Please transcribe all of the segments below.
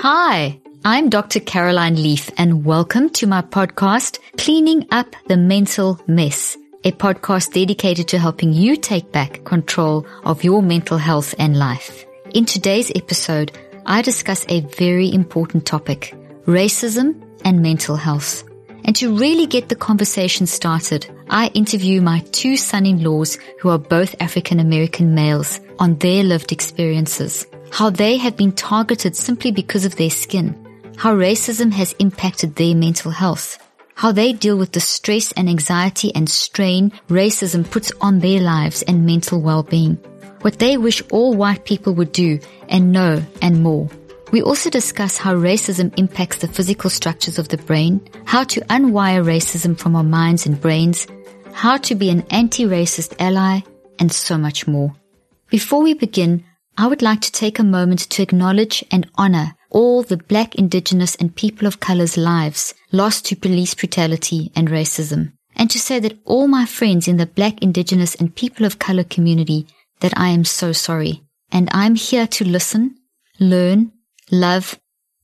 Hi, I'm Dr. Caroline Leaf, and welcome to my podcast, Cleaning Up the Mental Mess, a podcast dedicated to helping you take back control of your mental health and life. In today's episode, I discuss a very important topic racism and mental health. And to really get the conversation started, I interview my two son-in-laws who are both African American males on their lived experiences, how they have been targeted simply because of their skin, how racism has impacted their mental health, how they deal with the stress and anxiety and strain racism puts on their lives and mental well-being, what they wish all white people would do and know and more. We also discuss how racism impacts the physical structures of the brain, how to unwire racism from our minds and brains, how to be an anti-racist ally, and so much more. Before we begin, I would like to take a moment to acknowledge and honor all the black, indigenous, and people of color's lives lost to police brutality and racism. And to say that all my friends in the black, indigenous, and people of color community that I am so sorry. And I'm here to listen, learn, love,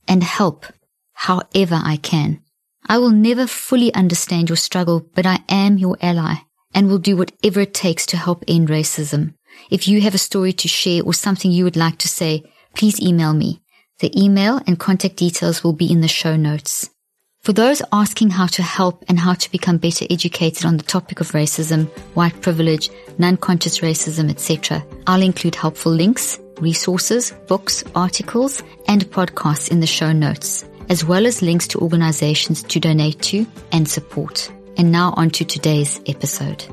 and help however I can. I will never fully understand your struggle, but I am your ally and will do whatever it takes to help end racism. If you have a story to share or something you would like to say, please email me. The email and contact details will be in the show notes. For those asking how to help and how to become better educated on the topic of racism, white privilege, non-conscious racism, etc., I'll include helpful links, resources, books, articles, and podcasts in the show notes, as well as links to organizations to donate to and support. And now on to today's episode.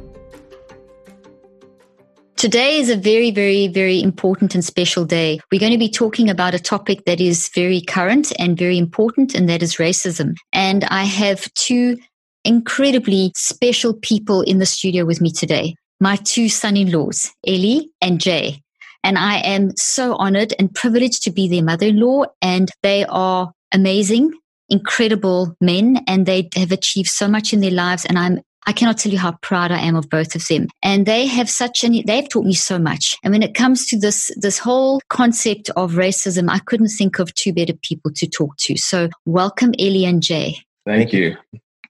Today is a very, very, very important and special day. We're going to be talking about a topic that is very current and very important, and that is racism. And I have two incredibly special people in the studio with me today. My two son-in-laws, Ellie and Jay. And I am so honored and privileged to be their mother-in-law. And they are amazing, incredible men, and they have achieved so much in their lives. And I'm I cannot tell you how proud I am of both of them. And they have such an, they've taught me so much. And when it comes to this, this whole concept of racism, I couldn't think of two better people to talk to. So welcome, Ellie and Jay. Thank you.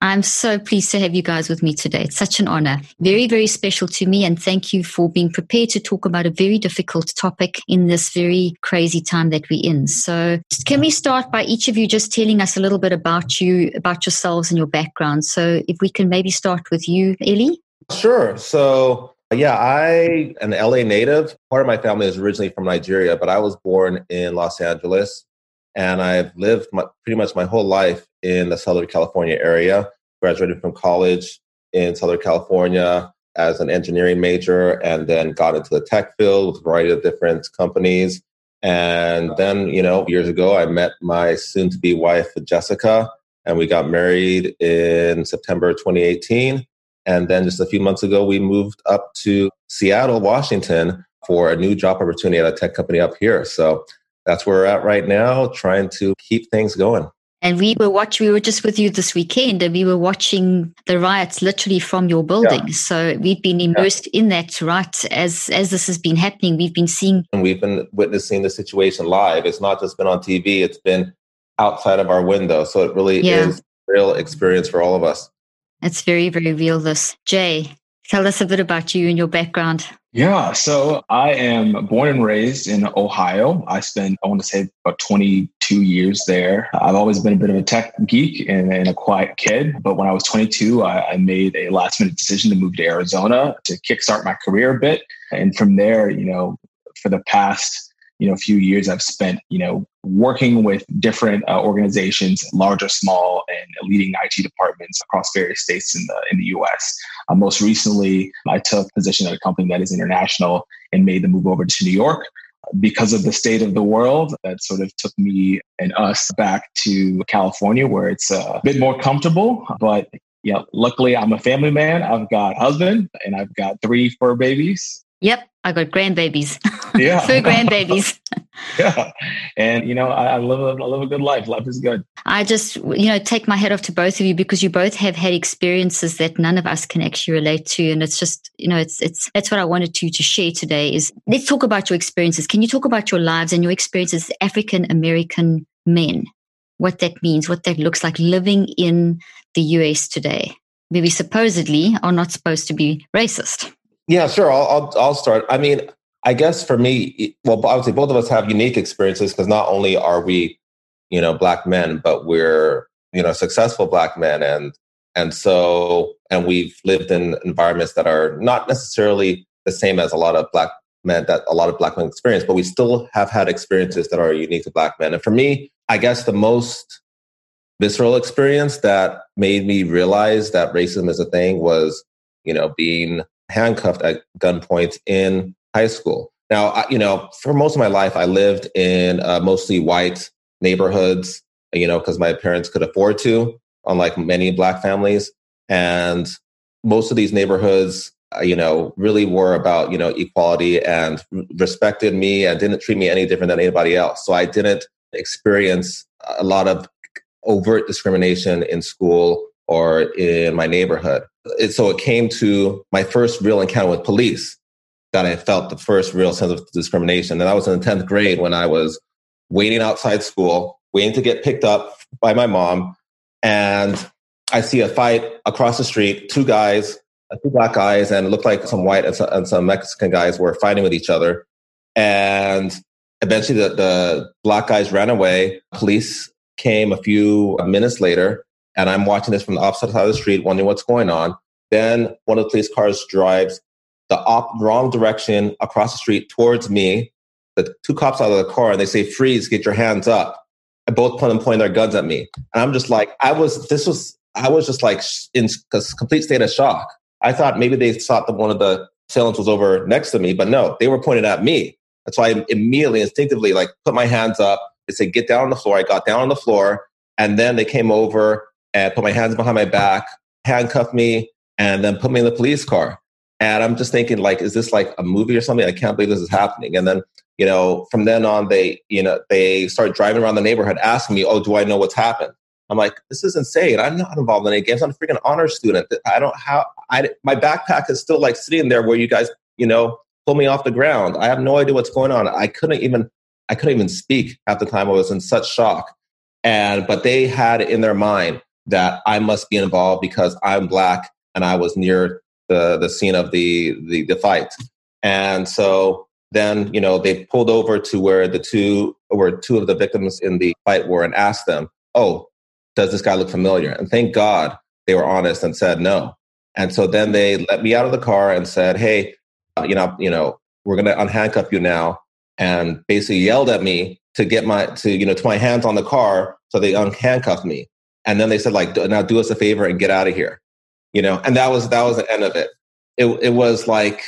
I'm so pleased to have you guys with me today. It's such an honor. Very, very special to me. And thank you for being prepared to talk about a very difficult topic in this very crazy time that we're in. So can we start by each of you just telling us a little bit about you, about yourselves and your background? So if we can maybe start with you, Ellie. Sure. So yeah, I an LA native. Part of my family is originally from Nigeria, but I was born in Los Angeles and I've lived my, pretty much my whole life in the Southern California area. Graduated from college in Southern California as an engineering major, and then got into the tech field with a variety of different companies. And then, you know, years ago, I met my soon-to-be wife, Jessica, and we got married in September 2018. And then just a few months ago, we moved up to Seattle, Washington for a new job opportunity at a tech company up here. So that's where we're at right now, trying to keep things going. And we were watch. we were just with you this weekend and we were watching the riots literally from your building. Yeah. So we've been immersed yeah. in that, right? As, as this has been happening, we've been seeing. And we've been witnessing the situation live. It's not just been on TV, it's been outside of our window. So it really yeah. is real experience for all of us. It's very, very real, this. Jay, tell us a bit about you and your background. Yeah, so I am born and raised in Ohio. I spent, I want to say, about 22 years there. I've always been a bit of a tech geek and, and a quiet kid. But when I was 22, I, I made a last minute decision to move to Arizona to kickstart my career a bit. And from there, you know, for the past you know few years I've spent you know working with different uh, organizations, large or small, and leading IT departments across various states in the in the U.S. Uh, most recently, I took position at a company that is international and made the move over to New York. because of the state of the world, that sort of took me and us back to California, where it's a bit more comfortable. But yeah, luckily I'm a family man. I've got husband and I've got three fur babies. Yep, I got grandbabies. Yeah, fur grandbabies. yeah, and you know I, I live a, I live a good life. Life is good. I just you know take my head off to both of you because you both have had experiences that none of us can actually relate to, and it's just you know it's it's that's what I wanted to to share today. Is let's talk about your experiences. Can you talk about your lives and your experiences African American men? What that means, what that looks like living in the US today. Where we supposedly are not supposed to be racist. Yeah, sure. I'll, I'll, I'll start. I mean, I guess for me, well, obviously both of us have unique experiences because not only are we, you know, black men, but we're, you know, successful black men. And, and so, and we've lived in environments that are not necessarily the same as a lot of black men that a lot of black men experience, but we still have had experiences that are unique to black men. And for me, I guess the most visceral experience that made me realize that racism is a thing was, you know, being handcuffed at gunpoint in high school. Now, I, you know, for most of my life, I lived in uh, mostly white neighborhoods, you know, because my parents could afford to, unlike many black families. And most of these neighborhoods, uh, you know, really were about, you know, equality and respected me and didn't treat me any different than anybody else. So I didn't experience a lot of overt discrimination in school or in my neighborhood. So it came to my first real encounter with police that I felt the first real sense of discrimination. And I was in the 10th grade when I was waiting outside school, waiting to get picked up by my mom. And I see a fight across the street, two guys, two black guys, and it looked like some white and some, and some Mexican guys were fighting with each other. And eventually the, the black guys ran away. Police came a few minutes later, and I'm watching this from the opposite side of the street, wondering what's going on. Then one of the police cars drives the op- wrong direction across the street towards me. The two cops out of the car and they say, freeze, get your hands up. And both of them pointing their guns at me. And I'm just like, I was, this was, I was just like in a complete state of shock. I thought maybe they thought that one of the assailants was over next to me, but no, they were pointing at me. That's why I immediately, instinctively, like put my hands up. They said, get down on the floor. I got down on the floor. And then they came over and put my hands behind my back, handcuffed me, and then put me in the police car. And I'm just thinking, like, is this like a movie or something? I can't believe this is happening. And then, you know, from then on, they, you know, they start driving around the neighborhood asking me, oh, do I know what's happened? I'm like, this is insane. I'm not involved in any games. I'm a freaking honor student. I don't how I my backpack is still like sitting there where you guys, you know, pull me off the ground. I have no idea what's going on. I couldn't even I couldn't even speak at the time. I was in such shock. And but they had in their mind that I must be involved because I'm black and I was near the the scene of the the, the fight. And so then you know they pulled over to where the two where two of the victims in the fight were and asked them, "Oh, does this guy look familiar?" And thank God they were honest and said no. And so then they let me out of the car and said, "Hey, uh, you know, you know, we're to unhandcuff you now," and basically yelled at me to get my to you know to my hands on the car, so they unhandcuffed me. And then they said, like, now do us a favor and get out of here you know, and that was that was the end of it. It it was like,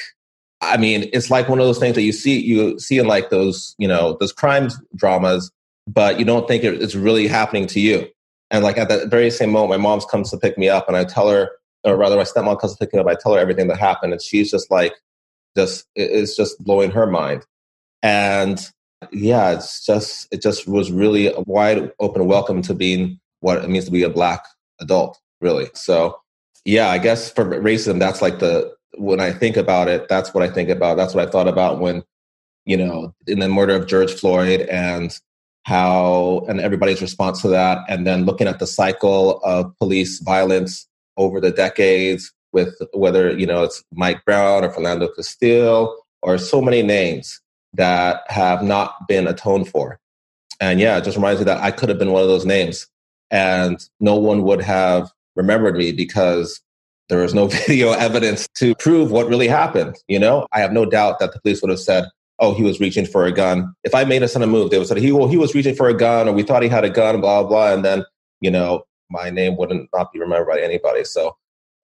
I mean, it's like one of those things that you see you see in like those you know those crime dramas, but you don't think it's really happening to you. And like at that very same moment, my mom comes to pick me up, and I tell her, or rather, my stepmom comes to pick me up. I tell her everything that happened, and she's just like, just it's just blowing her mind. And yeah, it's just it just was really a wide open welcome to being what it means to be a black adult, really. So yeah, I guess for racism, that's like the when I think about it, that's what I think about. That's what I thought about when, you know, in the murder of George Floyd and how and everybody's response to that, and then looking at the cycle of police violence over the decades with whether you know it's Mike Brown or Philando Castile or so many names that have not been atoned for. And yeah, it just reminds me that I could have been one of those names and no one would have remembered me because there was no video evidence to prove what really happened. You know, I have no doubt that the police would have said, "Oh, he was reaching for a gun." If I made a sudden move, they would say, "He well, he was reaching for a gun," or "We thought he had a gun," blah blah, and then you know my name wouldn't not be remembered by anybody. So.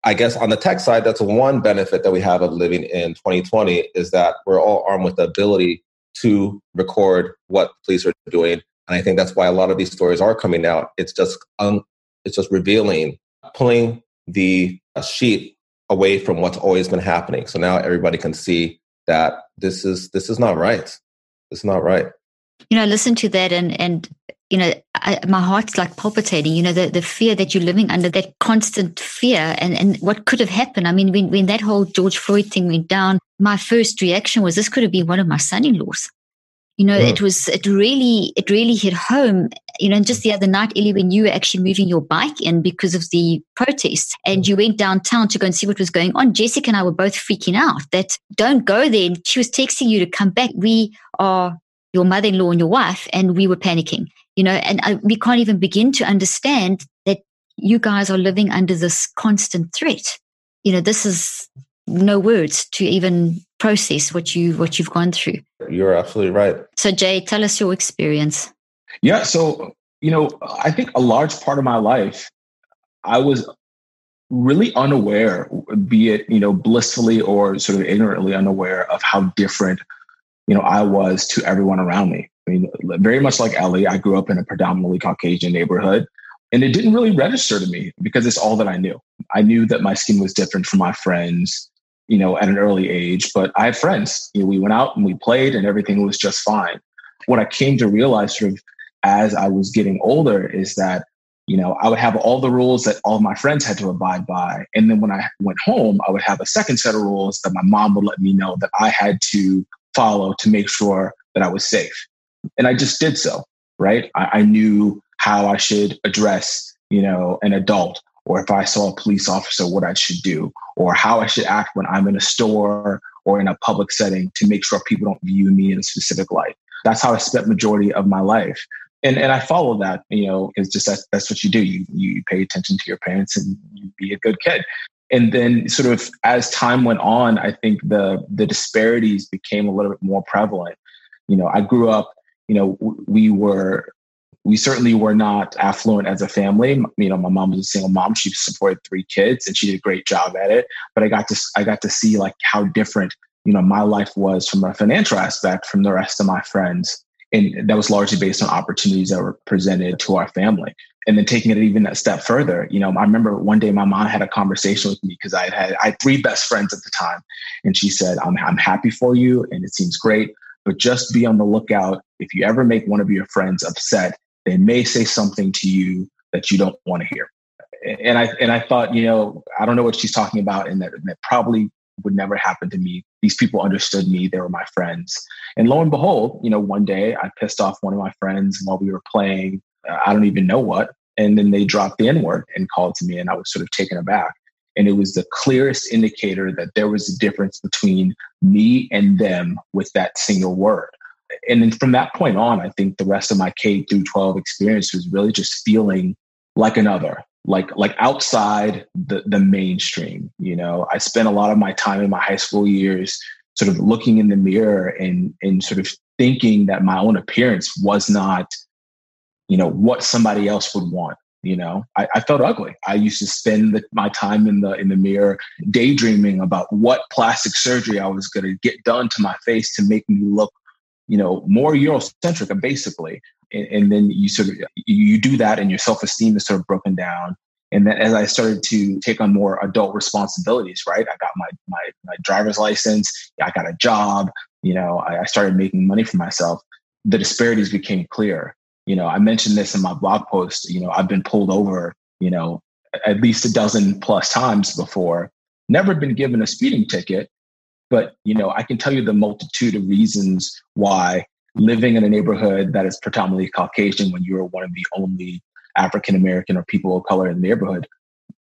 I guess on the tech side, that's one benefit that we have of living in 2020 is that we're all armed with the ability to record what police are doing. And I think that's why a lot of these stories are coming out. It's just um, it's just revealing, pulling the uh, sheet away from what's always been happening. So now everybody can see that this is this is not right. It's not right. You know, listen to that and and you know, I, my heart's like palpitating, you know, the, the fear that you're living under, that constant fear and, and what could have happened. I mean, when, when that whole George Floyd thing went down, my first reaction was this could have been one of my son-in-laws. You know, it was, it really, it really hit home. You know, and just the other night, Ellie, when you were actually moving your bike in because of the protests and you went downtown to go and see what was going on, Jessica and I were both freaking out that don't go there. And she was texting you to come back. We are your mother-in-law and your wife, and we were panicking you know, and I, we can't even begin to understand that you guys are living under this constant threat. You know, this is no words to even process what you what you've gone through. You're absolutely right. So Jay, tell us your experience. Yeah, so you know, I think a large part of my life I was really unaware, be it, you know, blissfully or sort of ignorantly unaware of how different, you know, I was to everyone around me. I mean, very much like Ellie, I grew up in a predominantly Caucasian neighborhood. And it didn't really register to me because it's all that I knew. I knew that my skin was different from my friends, you know, at an early age, but I had friends. You know, we went out and we played and everything was just fine. What I came to realize sort of as I was getting older is that, you know, I would have all the rules that all my friends had to abide by. And then when I went home, I would have a second set of rules that my mom would let me know that I had to follow to make sure that I was safe. And I just did so, right? I, I knew how I should address, you know, an adult or if I saw a police officer, what I should do, or how I should act when I'm in a store or in a public setting to make sure people don't view me in a specific light. That's how I spent majority of my life. And, and I follow that, you know, it's just that, that's what you do. You, you pay attention to your parents and you be a good kid. And then sort of as time went on, I think the, the disparities became a little bit more prevalent. You know, I grew up you know, we were we certainly were not affluent as a family. You know, my mom was a single mom; she supported three kids, and she did a great job at it. But I got to I got to see like how different you know my life was from a financial aspect from the rest of my friends, and that was largely based on opportunities that were presented to our family. And then taking it even a step further, you know, I remember one day my mom had a conversation with me because I had had I had three best friends at the time, and she said, "I'm I'm happy for you, and it seems great." but just be on the lookout. If you ever make one of your friends upset, they may say something to you that you don't want to hear. And I and I thought, you know, I don't know what she's talking about, and that, that probably would never happen to me. These people understood me; they were my friends. And lo and behold, you know, one day I pissed off one of my friends while we were playing. Uh, I don't even know what, and then they dropped the N word and called to me, and I was sort of taken aback. And it was the clearest indicator that there was a difference between me and them with that single word. And then from that point on, I think the rest of my K through 12 experience was really just feeling like another, like like outside the, the mainstream. You know, I spent a lot of my time in my high school years sort of looking in the mirror and and sort of thinking that my own appearance was not, you know, what somebody else would want you know I, I, felt ugly i used to spend the, my time in the in the mirror daydreaming about what plastic surgery i was going to get done to my face to make me look you know more eurocentric basically and, and then you sort of you do that and your self-esteem is sort of broken down and then as i started to take on more adult responsibilities right i got my my, my driver's license i got a job you know I, I started making money for myself the disparities became clear you know, I mentioned this in my blog post. You know, I've been pulled over, you know, at least a dozen plus times before. Never been given a speeding ticket, but you know, I can tell you the multitude of reasons why living in a neighborhood that is predominantly Caucasian, when you're one of the only African American or people of color in the neighborhood,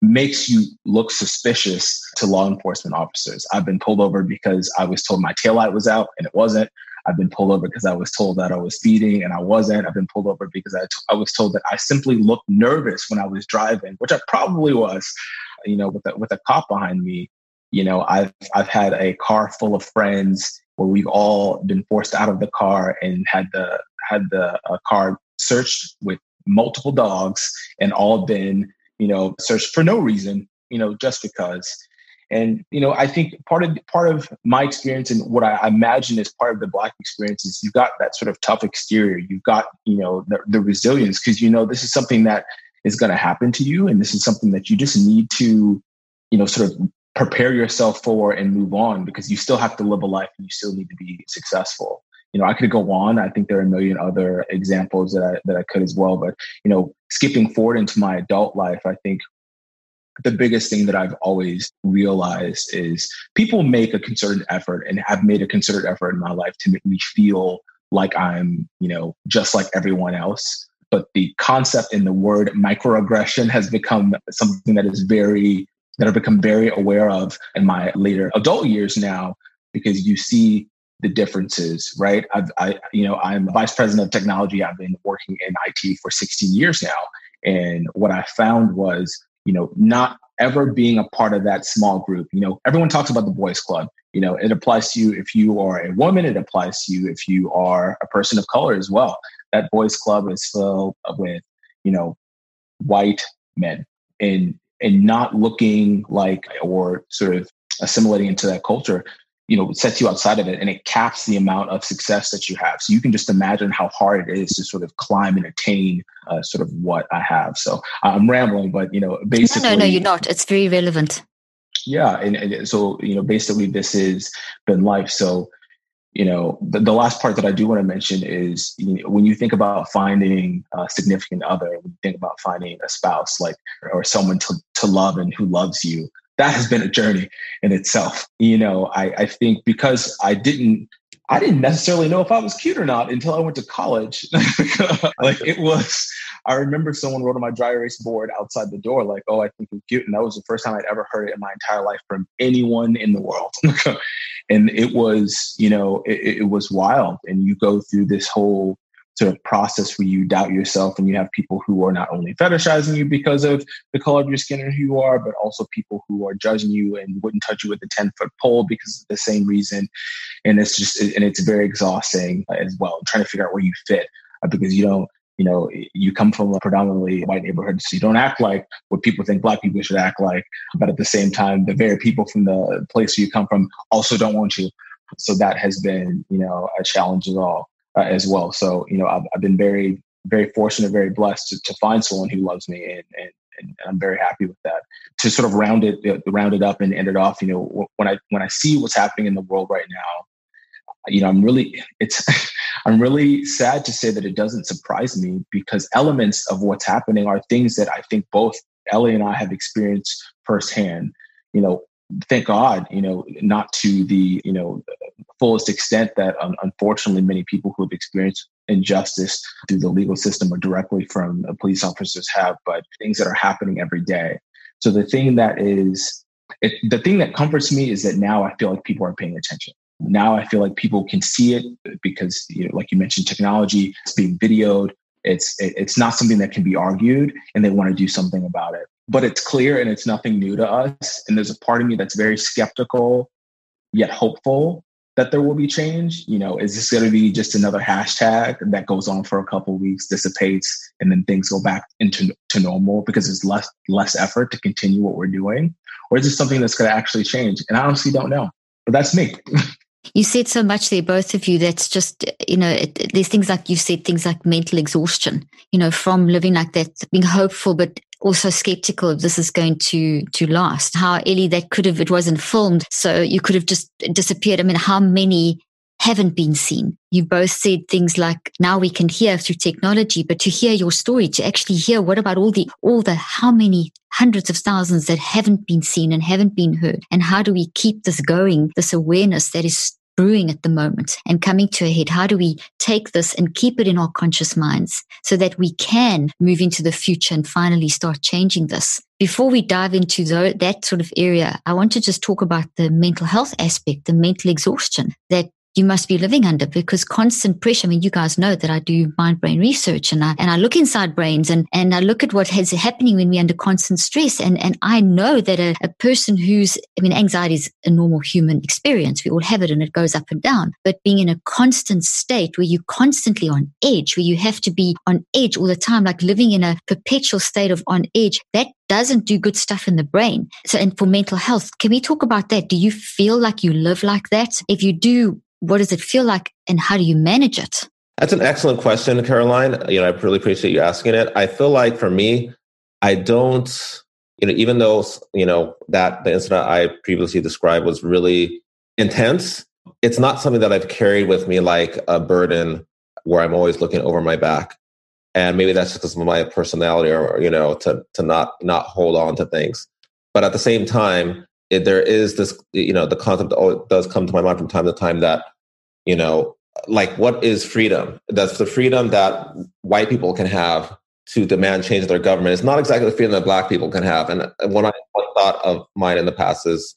makes you look suspicious to law enforcement officers. I've been pulled over because I was told my taillight was out and it wasn't. I've been pulled over because I was told that I was speeding and I wasn't. I've been pulled over because I, t- I was told that I simply looked nervous when I was driving, which I probably was, you know, with a, with a cop behind me. You know, I've, I've had a car full of friends where we've all been forced out of the car and had the, had the uh, car searched with multiple dogs and all been, you know, searched for no reason, you know, just because. And you know, I think part of part of my experience and what I imagine is part of the black experience is you've got that sort of tough exterior. You've got you know the, the resilience because you know this is something that is going to happen to you, and this is something that you just need to you know sort of prepare yourself for and move on because you still have to live a life and you still need to be successful you know, I could go on. I think there are a million other examples that I, that I could as well. But, you know, skipping forward into my adult life, I think the biggest thing that I've always realized is people make a concerted effort and have made a concerted effort in my life to make me feel like I'm, you know, just like everyone else. But the concept in the word microaggression has become something that is very, that I've become very aware of in my later adult years now, because you see the differences, right? I've, I, you know, I'm a vice president of technology. I've been working in IT for 16 years now. And what I found was you know, not ever being a part of that small group. You know, everyone talks about the boys club. You know, it applies to you if you are a woman, it applies to you if you are a person of color as well. That boys club is filled with, you know, white men and and not looking like or sort of assimilating into that culture you know sets you outside of it and it caps the amount of success that you have. So you can just imagine how hard it is to sort of climb and attain uh, sort of what i have. So i'm rambling but you know basically no no, no you're not. It's very relevant. Yeah and, and, so you know basically this has been life. So you know the, the last part that i do want to mention is you know, when you think about finding a significant other when you think about finding a spouse like or someone to, to love and who loves you that has been a journey in itself. You know, I, I think because I didn't I didn't necessarily know if I was cute or not until I went to college. like it was, I remember someone wrote on my dry erase board outside the door, like, oh, I think you're cute. And that was the first time I'd ever heard it in my entire life from anyone in the world. and it was, you know, it, it was wild. And you go through this whole sort of process where you doubt yourself and you have people who are not only fetishizing you because of the color of your skin and who you are, but also people who are judging you and wouldn't touch you with a 10 foot pole because of the same reason. And it's just, and it's very exhausting as well, trying to figure out where you fit uh, because you don't, you know, you come from a predominantly white neighborhood, so you don't act like what people think black people should act like. But at the same time, the very people from the place you come from also don't want you. So that has been, you know, a challenge as all uh, as well. So, you know, I've, I've, been very, very fortunate, very blessed to, to find someone who loves me and, and, and I'm very happy with that. To sort of round it, uh, round it up and end it off, you know, when I, when I see what's happening in the world right now, you know, I'm really, it's, I'm really sad to say that it doesn't surprise me because elements of what's happening are things that I think both Ellie and I have experienced firsthand. You know, thank God, you know, not to the, you know, fullest extent that um, unfortunately many people who have experienced injustice through the legal system or directly from police officers have, but things that are happening every day. So the thing that is, it, the thing that comforts me is that now I feel like people are paying attention. Now I feel like people can see it because, you know, like you mentioned, technology, it's being videoed. It's it's not something that can be argued, and they want to do something about it but it's clear and it's nothing new to us. And there's a part of me that's very skeptical yet hopeful that there will be change. You know, is this going to be just another hashtag that goes on for a couple weeks, dissipates, and then things go back into to normal because it's less less effort to continue what we're doing, or is this something that's going to actually change? And I honestly don't know, but that's me. You said so much there, both of you. That's just, you know, it, there's things like you said, things like mental exhaustion, you know, from living like that, being hopeful, but also skeptical if this is going to to last. How Ellie that could have it wasn't filmed, so you could have just disappeared. I mean, how many haven't been seen? You both said things like now we can hear through technology, but to hear your story, to actually hear what about all the all the how many hundreds of thousands that haven't been seen and haven't been heard, and how do we keep this going? This awareness that is brewing at the moment and coming to a head. How do we take this and keep it in our conscious minds so that we can move into the future and finally start changing this? Before we dive into the, that sort of area, I want to just talk about the mental health aspect, the mental exhaustion that you must be living under because constant pressure. I mean, you guys know that I do mind brain research and I, and I look inside brains and, and I look at what is happening when we're under constant stress. And, and I know that a, a person who's, I mean, anxiety is a normal human experience. We all have it and it goes up and down. But being in a constant state where you're constantly on edge, where you have to be on edge all the time, like living in a perpetual state of on edge, that doesn't do good stuff in the brain. So, and for mental health, can we talk about that? Do you feel like you live like that? If you do, what does it feel like and how do you manage it? That's an excellent question, Caroline. You know, I really appreciate you asking it. I feel like for me, I don't, you know, even though, you know, that the incident I previously described was really intense, it's not something that I've carried with me like a burden where I'm always looking over my back. And maybe that's just because of my personality or, you know, to, to not, not hold on to things. But at the same time, it, there is this, you know, the concept does come to my mind from time to time that, you know, like what is freedom? That's the freedom that white people can have to demand change in their government. It's not exactly the freedom that black people can have. And one, I, one thought of mine in the past is,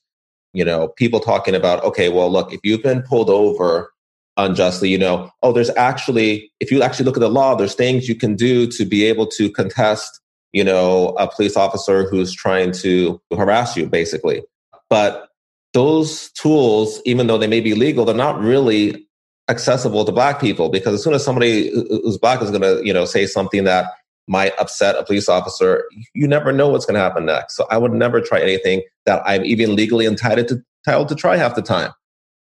you know, people talking about, okay, well, look, if you've been pulled over unjustly, you know, oh, there's actually, if you actually look at the law, there's things you can do to be able to contest, you know, a police officer who's trying to harass you, basically. But those tools, even though they may be legal, they're not really accessible to black people because as soon as somebody who's black is going to, you know, say something that might upset a police officer, you never know what's going to happen next. So I would never try anything that I'm even legally entitled to, entitled to try half the time.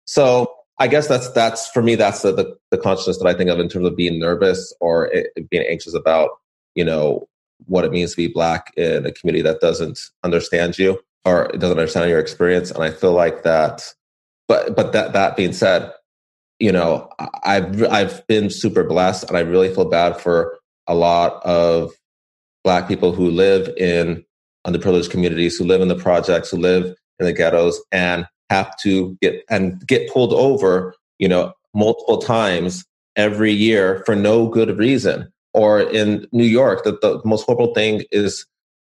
So I guess that's that's for me that's the, the, the consciousness that I think of in terms of being nervous or it, being anxious about you know what it means to be black in a community that doesn't understand you or it doesn't understand your experience. And I feel like that. But but that that being said, you know I've I've been super blessed, and I really feel bad for a lot of black people who live in underprivileged communities, who live in the projects, who live in the ghettos, and have to get and get pulled over, you know, multiple times every year for no good reason. Or in New York, that the most horrible thing is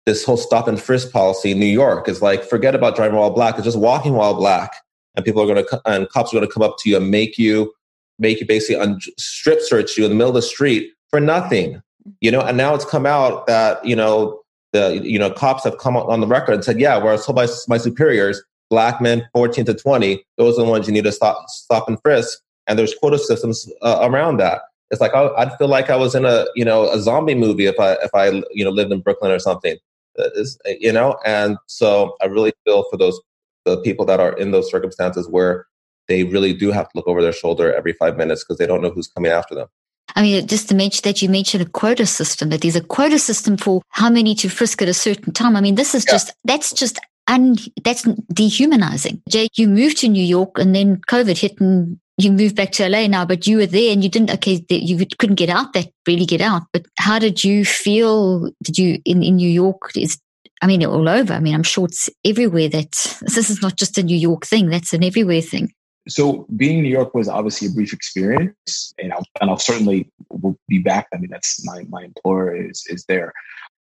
this whole stop and frisk policy in New York is like, forget about driving while black, it's just walking while black. And people are going to, and cops are going to come up to you and make you, make you basically un- strip search you in the middle of the street for nothing. You know, and now it's come out that, you know, the, you know, cops have come on the record and said, yeah, was told by my superiors, black men 14 to 20, those are the ones you need to stop, stop and frisk. And there's quota systems uh, around that. It's like, I, I'd feel like I was in a, you know, a zombie movie if I, if I, you know, lived in Brooklyn or something is, eh, you know, and so I really feel for those the people that are in those circumstances where they really do have to look over their shoulder every five minutes because they don't know who's coming after them. I mean, just to mention that you mentioned a quota system, that there's a quota system for how many to frisk at a certain time. I mean, this is yeah. just, that's just, un, that's dehumanizing. Jay, you moved to New York and then COVID hit and you moved back to LA now, but you were there and you didn't, okay, you couldn't get out that really get out. But how did you feel? Did you in, in New York? Is, I mean, all over. I mean, I'm sure it's everywhere that this is not just a New York thing. That's an everywhere thing. So being in New York was obviously a brief experience and I'll, and I'll certainly will be back. I mean, that's my, my employer is, is there.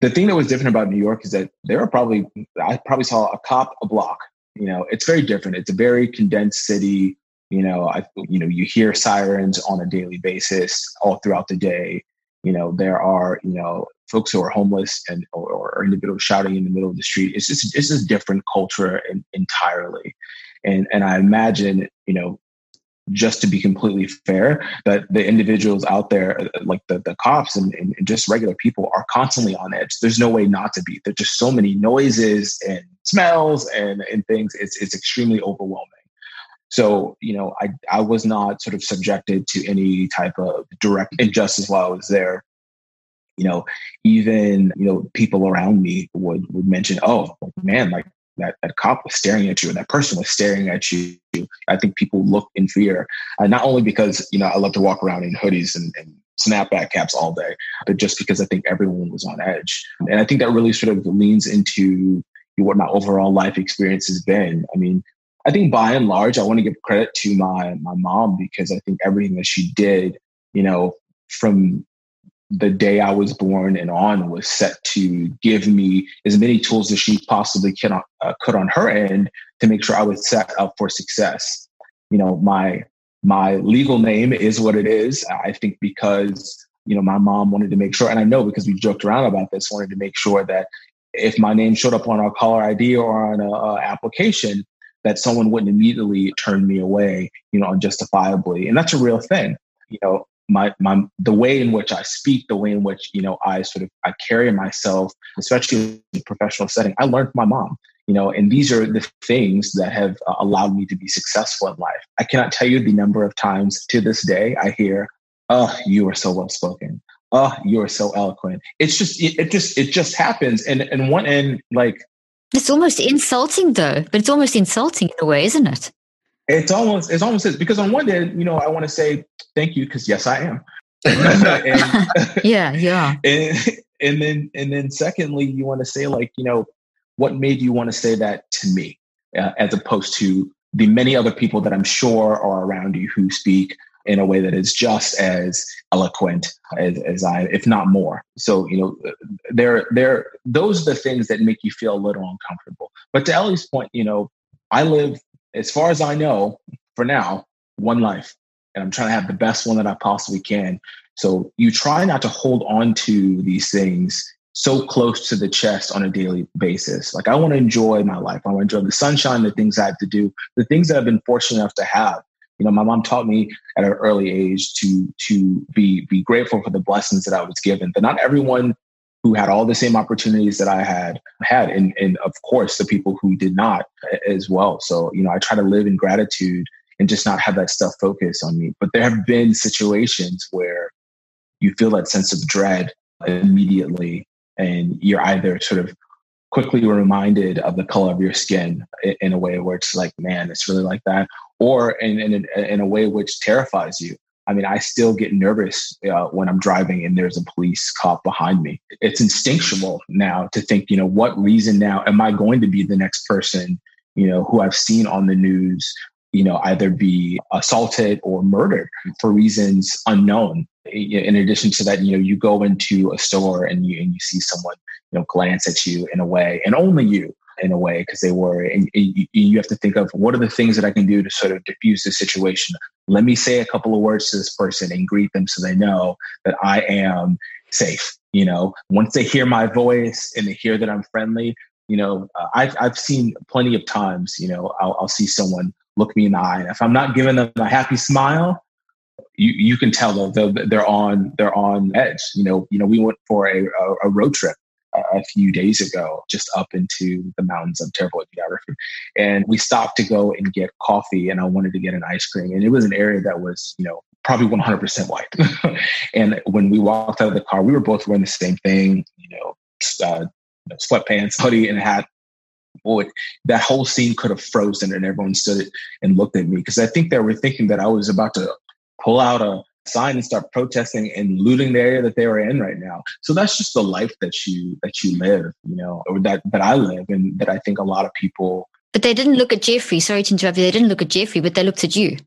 The thing that was different about New York is that there are probably, I probably saw a cop a block. You know, it's very different. It's a very condensed city you know, I you know you hear sirens on a daily basis all throughout the day. You know, there are you know folks who are homeless and or, or individuals shouting in the middle of the street. It's just it's just different culture in, entirely, and and I imagine you know just to be completely fair, that the individuals out there, uh, like the, the cops and, and, just regular people, are constantly on edge. There's no way not to be. There's just so many noises and smells and, and things. It's, it's extremely overwhelming. So, you know, I, I was not sort of subjected to any type of direct injustice while I was there. You know, even, you know, people around me would, would mention, oh, man, like that, that cop was staring at you and that person was staring at you. I think people look in fear, uh, not only because, you know, I love to walk around in hoodies and, and snapback caps all day, but just because I think everyone was on edge. And I think that really sort of leans into what my overall life experience has been. I mean, I think by and large, I want to give credit to my my mom because I think everything that she did, you know, from the day I was born and on was set to give me as many tools as she possibly can, uh, could on her end to make sure I was set up for success. You know, my My legal name is what it is. I think because, you know, my mom wanted to make sure, and I know because we've joked around about this, wanted to make sure that if my name showed up on our caller ID or on an application, that someone wouldn't immediately turn me away, you know, unjustifiably. And that's a real thing. You know, my my the way in which I speak, the way in which you know I sort of I carry myself, especially in a professional setting, I learned from my mom. You know, and these are the things that have uh, allowed me to be successful in life. I cannot tell you the number of times to this day I hear, "Oh, you are so well spoken. Oh, you are so eloquent." It's just it, it just it just happens. And and one end, like it's almost insulting though, but it's almost insulting in a way, isn't it? It's almost it's almost is because on one day, you know, I want to say thank you because yes, I am. and, yeah, yeah. And, and then and then secondly, you want to say like, you know, what made you want to say that to me, uh, as opposed to the many other people that I'm sure are around you who speak in a way that is just as eloquent as, as I, if not more. So, you know, there, there, those are the things that make you feel a little uncomfortable. But to Ellie's point, you know, I live, as far as I know, for now, one life, and I'm trying to have the best one that I possibly can. So you try not to hold on to these things so close to the chest on a daily basis. Like I want to enjoy my life. I want to enjoy the sunshine, the things I have to do, the things that I've been fortunate enough to have. You know, my mom taught me at an early age to to be be grateful for the blessings that I was given. But not everyone who had all the same opportunities that I had had, and and of course the people who did not as well. So you know, I try to live in gratitude and just not have that stuff focus on me. But there have been situations where you feel that sense of dread immediately, and you're either sort of quickly reminded of the color of your skin in a way where it's like, man, it's really like that, or in, in, in a way which terrifies you. I mean, I still get nervous uh, when I'm driving and there's a police cop behind me. It's instinctual now to think, you know, what reason now am I going to be the next person, you know, who I've seen on the news, you know, either be assaulted or murdered for reasons unknown. In addition to that, you know, you go into a store and you and you see someone, you know, glance at you in a way, and only you in a way because they were and you have to think of what are the things that i can do to sort of diffuse the situation. Let me say a couple of words to this person and greet them so they know that i am safe you know? Once they hear my voice and they hear that i'm friendly you know uh, i've, I've seen plenty of times you know I'll, I'll see someone look me in the eye and if i'm not giving them a happy smile you, you can tell they're, they're on they're on edge you know you know we went for a, a, road trip a few days ago, just up into the mountains. of terrible geography. And we stopped to go and get coffee, and I wanted to get an ice cream. And it was an area that was, you know, probably 100% white. and when we walked out of the car, we were both wearing the same thing, you know, uh, sweatpants, hoodie, and hat. Boy, that whole scene could have frozen, and everyone stood and looked at me because I think they were thinking that I was about to pull out a sign and start protesting and looting the area that they were in right now. So that's just the life that you that you live, you know, or that that I live and that I think a lot of people But they didn't look at Jeffrey, sorry to interrupt you, they didn't look at Jeffrey, but they looked at you.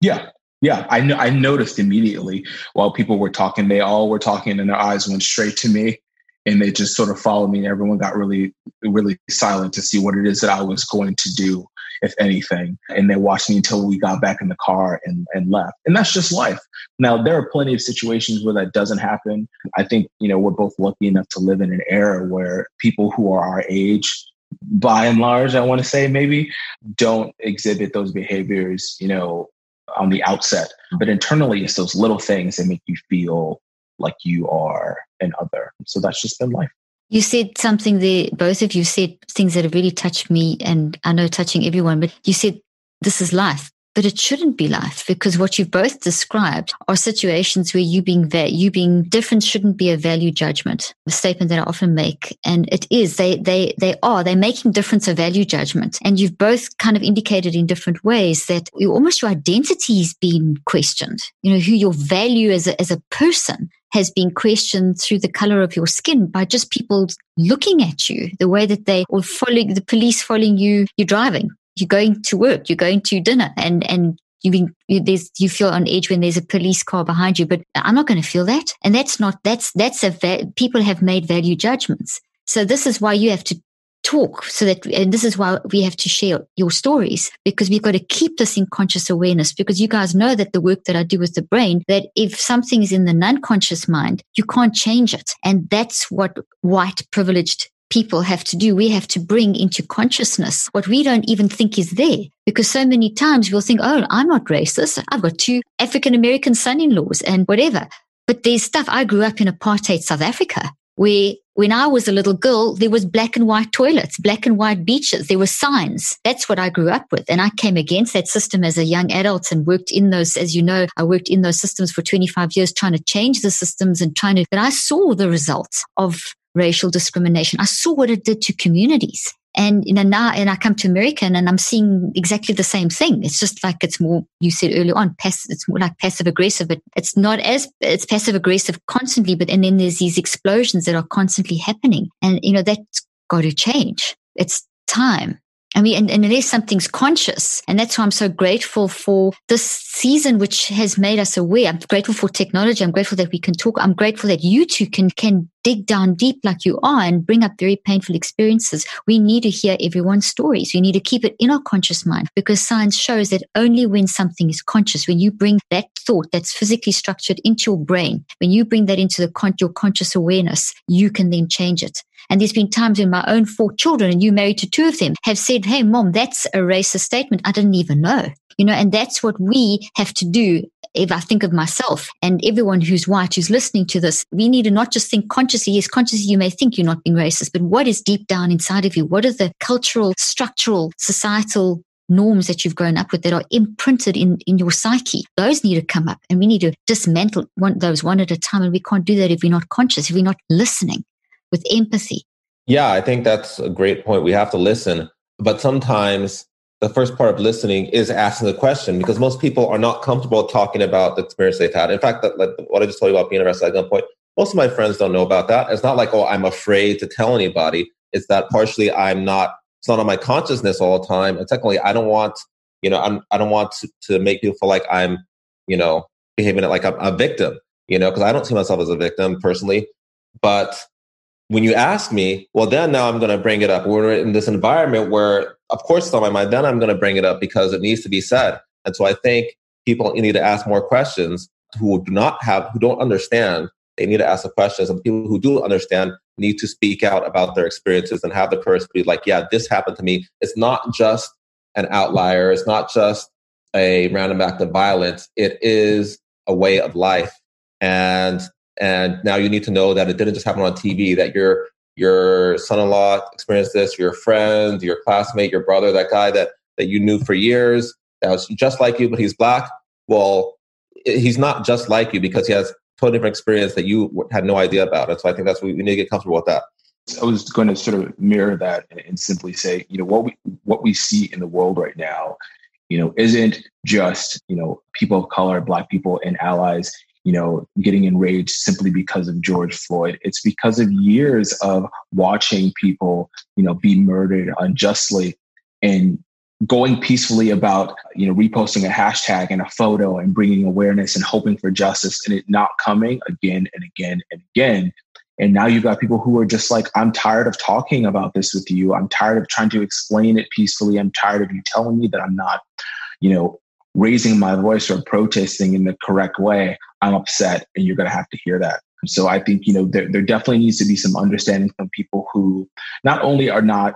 Yeah. Yeah, I know I noticed immediately while people were talking, they all were talking and their eyes went straight to me and they just sort of followed me and everyone got really really silent to see what it is that I was going to do if anything. And they watched me until we got back in the car and, and left. And that's just life. Now, there are plenty of situations where that doesn't happen. I think, you know, we're both lucky enough to live in an era where people who are our age, by and large, I want to say maybe, don't exhibit those behaviors, you know, on the outset. But internally, it's those little things that make you feel like you are an other. So that's just been life. You said something there, both of you said things that have really touched me and I know touching everyone, but you said this is life. But it shouldn't be life because what you've both described are situations where you being va- you being different shouldn't be a value judgment. A statement that I often make, and it is they they they are they're making difference a value judgment. And you've both kind of indicated in different ways that you, almost your identity is being questioned. You know who your value as a, as a person has been questioned through the color of your skin by just people looking at you, the way that they or following the police following you, you're driving, you're going to work, you're going to dinner, and and you mean you, you feel on edge when there's a police car behind you, but I'm not going to feel that, and that's not that's that's a va- people have made value judgments. So this is why you have to talk so that and this is why we have to share your stories because we've got to keep this in conscious awareness because you guys know that the work that I do with the brain that if something is in the non-conscious mind you can't change it. And that's what white privileged people have to do. We have to bring into consciousness what we don't even think is there because so many times we'll think oh I'm not racist. I've got two African American son-in-laws and whatever. But there's stuff. I grew up in apartheid South Africa where when I was a little girl, there was black and white toilets, black and white beaches. There were signs. That's what I grew up with. And I came against that system as a young adult and worked in those, as you know, I worked in those systems for 25 years trying to change the systems and trying to, but I saw the results of racial discrimination. I saw what it did to communities. And you know now, and I come to America and, I'm seeing exactly the same thing. It's just like it's more. You said earlier on. It's more like passive aggressive, but it's not as it's passive aggressive constantly. But and then there's these explosions that are constantly happening, and you know that's got to change. It's time. I mean, and, and unless something's conscious, and that's why I'm so grateful for this season, which has made us aware. I'm grateful for technology. I'm grateful that we can talk. I'm grateful that you two can can dig down deep like you are and bring up very painful experiences. We need to hear everyone's stories. We need to keep it in our conscious mind because science shows that only when something is conscious, when you bring that thought that's physically structured into your brain, when you bring that into the con- your conscious awareness, you can then change it. And there's been times when my own four children, and you married to two of them, have said, Hey, mom, that's a racist statement. I didn't even know. You know, and that's what we have to do. If I think of myself and everyone who's white who's listening to this, we need to not just think consciously. Yes, consciously, you may think you're not being racist, but what is deep down inside of you? What are the cultural, structural, societal norms that you've grown up with that are imprinted in, in your psyche. Those need to come up and we need to dismantle one, those one at a time. And we can't do that if we're not conscious, if we're not listening with empathy. Yeah, I think that's a great point. We have to listen, but sometimes the first part of listening is asking the question because most people are not comfortable talking about the experience they've had. In fact, that, like, what I just told you about being arrested at gunpoint, most of my friends don't know about that. It's not like, oh, I'm afraid to tell anybody. It's that partially I'm not, it's not on my consciousness all the time. And secondly, I don't want, you know, I'm, I don't want to, to make people feel like I'm, you know, behaving like I'm a victim, you know, because I don't see myself as a victim personally. But when you ask me, well, then now I'm going to bring it up. We're in this environment where, of course, it's on my mind. Then I'm going to bring it up because it needs to be said. And so I think people need to ask more questions who do not have, who don't understand. They need to ask the questions. And people who do understand need to speak out about their experiences and have the courage to be like, yeah, this happened to me. It's not just an outlier. It's not just a random act of violence. It is a way of life. And and now you need to know that it didn't just happen on TV, that your your son-in-law experienced this, your friend, your classmate, your brother, that guy that that you knew for years, that was just like you, but he's black. Well, he's not just like you because he has totally different experience that you had no idea about. And so I think that's what we need to get comfortable with that. I was going to sort of mirror that and simply say, you know, what we what we see in the world right now, you know, isn't just you know people of color, black people, and allies you know, getting enraged simply because of George Floyd. It's because of years of watching people, you know, be murdered unjustly and going peacefully about, you know, reposting a hashtag and a photo and bringing awareness and hoping for justice and it not coming again and again and again. And now you've got people who are just like, I'm tired of talking about this with you. I'm tired of trying to explain it peacefully. I'm tired of you telling me that I'm not, you know, raising my voice or protesting in the correct way, I'm upset and you're going to have to hear that. So I think, you know, there, there definitely needs to be some understanding from people who not only are not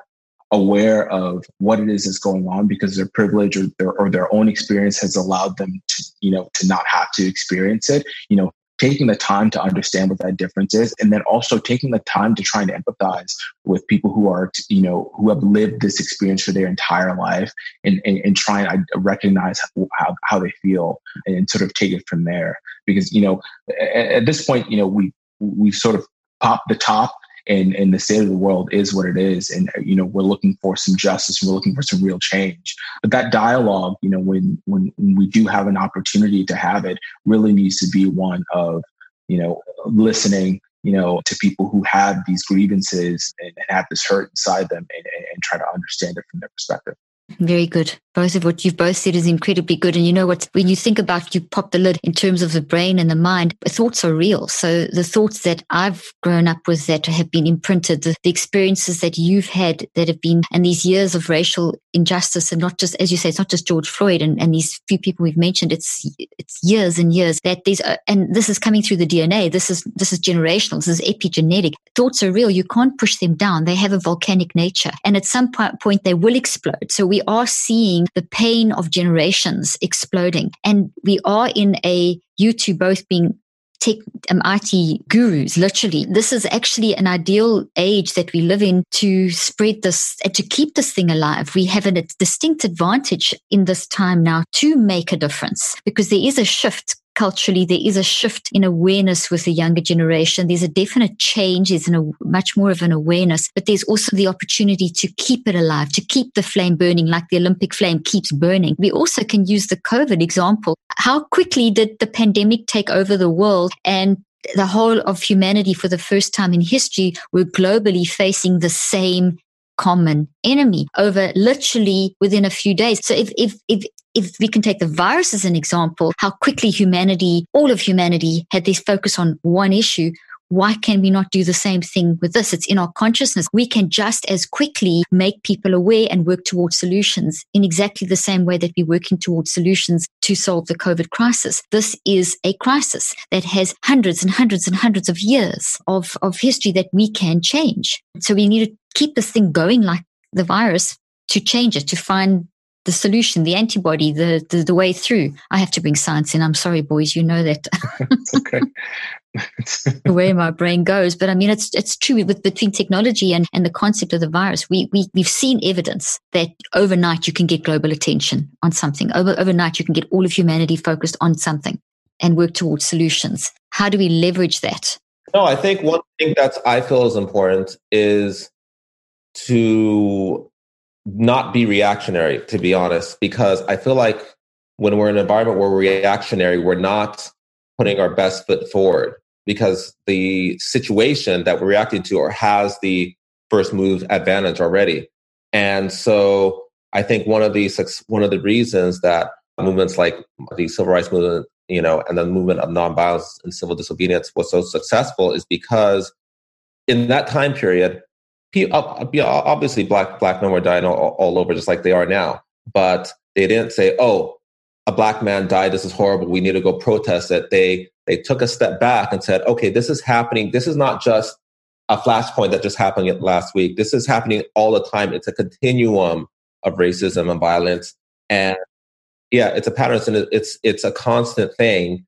aware of what it is that's going on because their privilege or their, or their own experience has allowed them to, you know, to not have to experience it, you know, taking the time to understand what that difference is and then also taking the time to try and empathize with people who are you know who have lived this experience for their entire life and and, and try and uh, recognize how, how they feel and sort of take it from there. Because you know at, at this point you know we we've sort of popped the top and and the state of the world is what it is. And you know we're looking for some justice we're looking for some real change. But that dialogue you know when when, when we do have an opportunity to have it really needs to be one of you know listening you know to people who have these grievances and, and have this hurt inside them and, and, and try to understand it from their perspective Very good. Both of what you've both said is incredibly good. And you know what? When you think about you pop the lid in terms of the brain and the mind, thoughts are real. So the thoughts that I've grown up with that have been imprinted, the, the experiences that you've had that have been, and these years of racial injustice, and not just, as you say, it's not just George Floyd and, and these few people we've mentioned. It's it's years and years that these, are, and this is coming through the DNA. This is this is generational. This is epigenetic. Thoughts are real. You can't push them down. They have a volcanic nature, and at some point they will explode. So we are seeing the pain of generations exploding. And we are in a, you two both being tech um, IT gurus, literally. This is actually an ideal age that we live in to spread this and to keep this thing alive. We have a distinct advantage in this time now to make a difference because there is a shift culturally, there is a shift in awareness with the younger generation. There's a definite change. There's a much more of an awareness, but there's also the opportunity to keep it alive, to keep the flame burning like the Olympic flame keeps burning. We also can use the COVID example. How quickly did the pandemic take over the world and the whole of humanity for the first time in history were globally facing the same common enemy over literally within a few days. So if, if, if, if we can take the virus as an example, how quickly humanity, all of humanity had this focus on one issue. Why can we not do the same thing with this? It's in our consciousness. We can just as quickly make people aware and work towards solutions in exactly the same way that we're working towards solutions to solve the COVID crisis. This is a crisis that has hundreds and hundreds and hundreds of years of, of history that we can change. So we need keep this thing going like the virus to change it, to find the solution, the antibody, the, the, the way through. I have to bring science in. I'm sorry, boys. You know that. okay. the way my brain goes, but I mean, it's it's true with between technology and, and the concept of the virus. We we we've seen evidence that overnight you can get global attention on something. Over overnight you can get all of humanity focused on something and work towards solutions. How do we leverage that? No, I think one thing that I feel is important is to not be reactionary, to be honest, because I feel like when we're in an environment where we're reactionary, we're not putting our best foot forward because the situation that we're reacting to or has the first move advantage already. And so I think one of the one of the reasons that movements like the civil rights movement, you know, and the movement of nonviolence and civil disobedience was so successful is because in that time period, Uh, uh, obviously black black men were dying all, all over just like they are now but they didn't say oh a black man died. This is horrible. We need to go protest it. They they took a step back and said okay this is happening. This is not just a flashpoint that just happened last week. This is happening all the time. It's a continuum of racism and violence. And yeah it's a pattern. And it's it's a constant thing.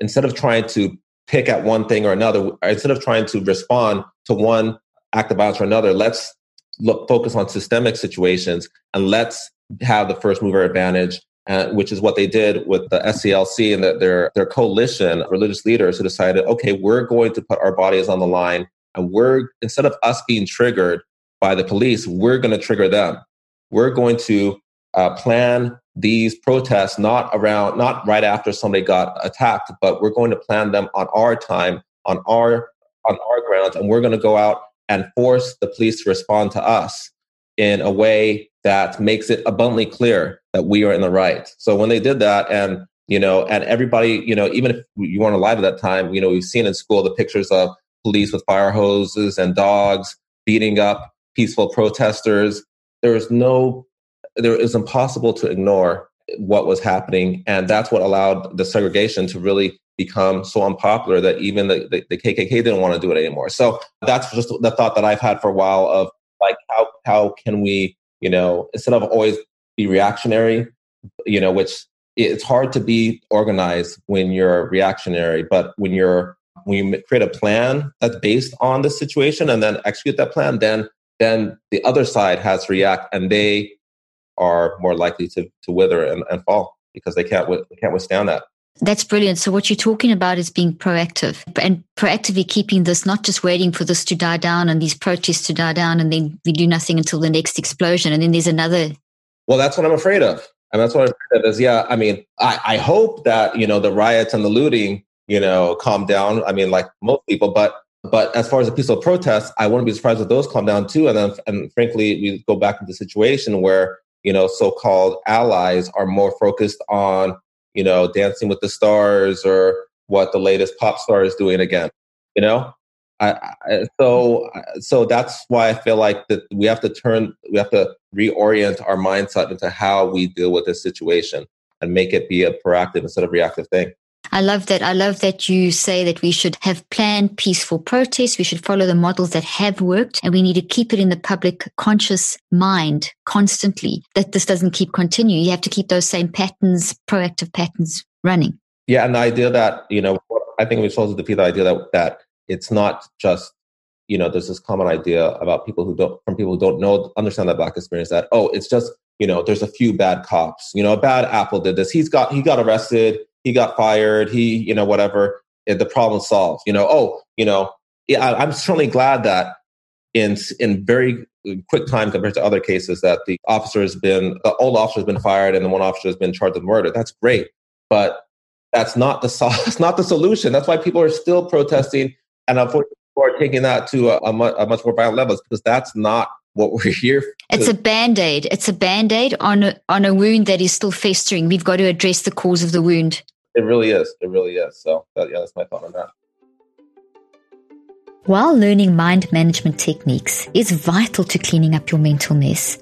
Instead of trying to pick at one thing or another instead of trying to respond to one act of violence or another. Let's look focus on systemic situations and let's have the first mover advantage, uh, which is what they did with the SCLC and the, their their coalition of religious leaders who decided, okay, we're going to put our bodies on the line, and we're instead of us being triggered by the police, we're going to trigger them. We're going to uh, plan these protests not around not right after somebody got attacked, but we're going to plan them on our time, on our on our grounds, and we're going to go out and force the police to respond to us in a way that makes it abundantly clear that we are in the right. So when they did that, and you know, and everybody, you know, even if you weren't alive at that time, you know, we've seen in school the pictures of police with fire hoses and dogs beating up peaceful protesters. There was no, there is impossible to ignore what was happening, and that's what allowed the segregation to really become so unpopular that even the, the, the, KKK didn't want to do it anymore. So that's just the thought that I've had for a while of like, how, how can we, you know, instead of always be reactionary, you know, which it's hard to be organized when you're reactionary, but when you're, when you create a plan that's based on the situation and then execute that plan, then, then the other side has to react and they are more likely to, to wither and, and fall because they can't, they can't withstand that. That's brilliant. So what you're talking about is being proactive and proactively keeping this, not just waiting for this to die down and these protests to die down and then we do nothing until the next explosion. And then there's another. Well, that's what I'm afraid of. And that's what I'm afraid of is, yeah, I mean, I, I hope that, you know, the riots and the looting, you know, calm down. I mean, like most people, but but as far as the peaceful protests, I wouldn't be surprised if those calm down too. And then, and frankly, we go back to the situation where you know, so-called allies are more focused on, you know, dancing with the stars or what the latest pop star is doing again, you know? I, I, so so that's why I feel like that we have to turn we have to reorient our mindset into how we deal with this situation and make it be a proactive instead of reactive thing. I love that. I love that you say that we should have planned peaceful protests. We should follow the models that have worked and we need to keep it in the public conscious mind constantly that this doesn't keep continuing. You have to keep those same patterns, proactive patterns running. Yeah. And the idea that, you know, I think we're supposed to defeat the idea that, that it's not just, you know, there's this common idea about people who don't, from people who don't know, understand that black experience that, oh, it's just, you know, there's a few bad cops. You know, a bad apple did this. He's got, he got arrested he got fired, he, you know, whatever, the problem solved. You know, oh, you know, yeah, I'm certainly glad that in in very quick time compared to other cases that the officer has been the old officer has been fired and the one officer has been charged with murder. That's great, but that's not the that's not the solution. That's why people are still protesting, and unfortunately, are taking that to a, a, a much more violent levels because that's not what we're here. for. It's a band aid. It's a band aid on a, on a wound that is still festering. We've got to address the cause of the wound. It really is. It really is. So that, yeah, that's my thought on that. While learning mind management techniques is vital to cleaning up your mental mess,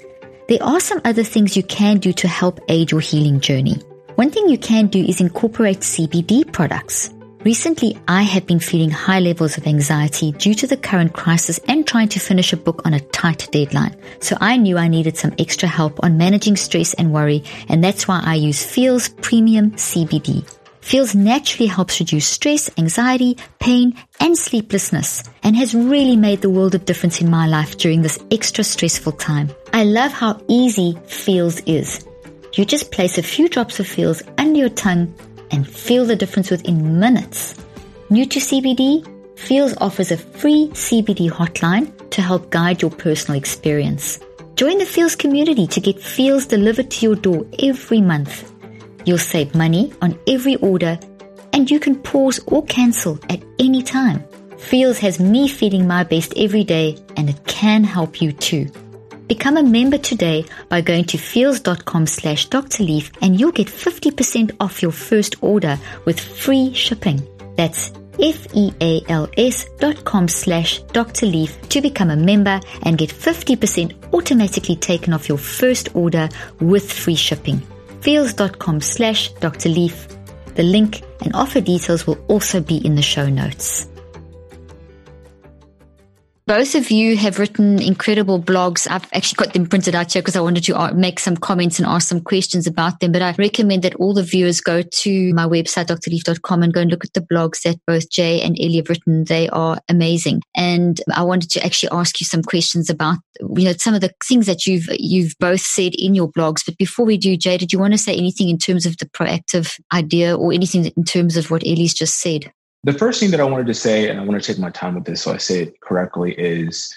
there are some other things you can do to help aid your healing journey. One thing you can do is incorporate CBD products. Recently, I have been feeling high levels of anxiety due to the current crisis and trying to finish a book on a tight deadline. So I knew I needed some extra help on managing stress and worry, and that's why I use Feals Premium CBD. Feals naturally helps reduce stress, anxiety, pain, and sleeplessness, and has really made the world of difference in my life during this extra stressful time. I love how easy Feals is. You just place a few drops of Feals under your tongue and feel the difference within minutes. New to CBD, Feals offers a free CBD hotline to help guide your personal experience. Join the Feals community to get Feals delivered to your door every month. You'll save money on every order and you can pause or cancel at any time. Feals has me feeling my best every day and it can help you too. Become a member today by going to feals.com slash drleaf and you'll get 50% off your first order with free shipping. That's F-E-A-L-S dot com slash Dr. Leaf to become a member and get 50% automatically taken off your first order with free shipping. Feals.com slash Dr. Leaf. The link and offer details will also be in the show notes. Both of you have written incredible blogs. I've actually got them printed out here because I wanted to uh, make some comments and ask some questions about them. But I recommend that all the viewers go to my website, drleaf.com, and go and look at the blogs that both Jay and Ellie have written. They are amazing. And I wanted to actually ask you some questions about, you know, some of the things that you've, you've both said in your blogs. But before we do, Jay, did you want to say anything in terms of the proactive idea or anything in terms of what Ellie's just said? The first thing that I wanted to say, and I want to take my time with this so I say it correctly, is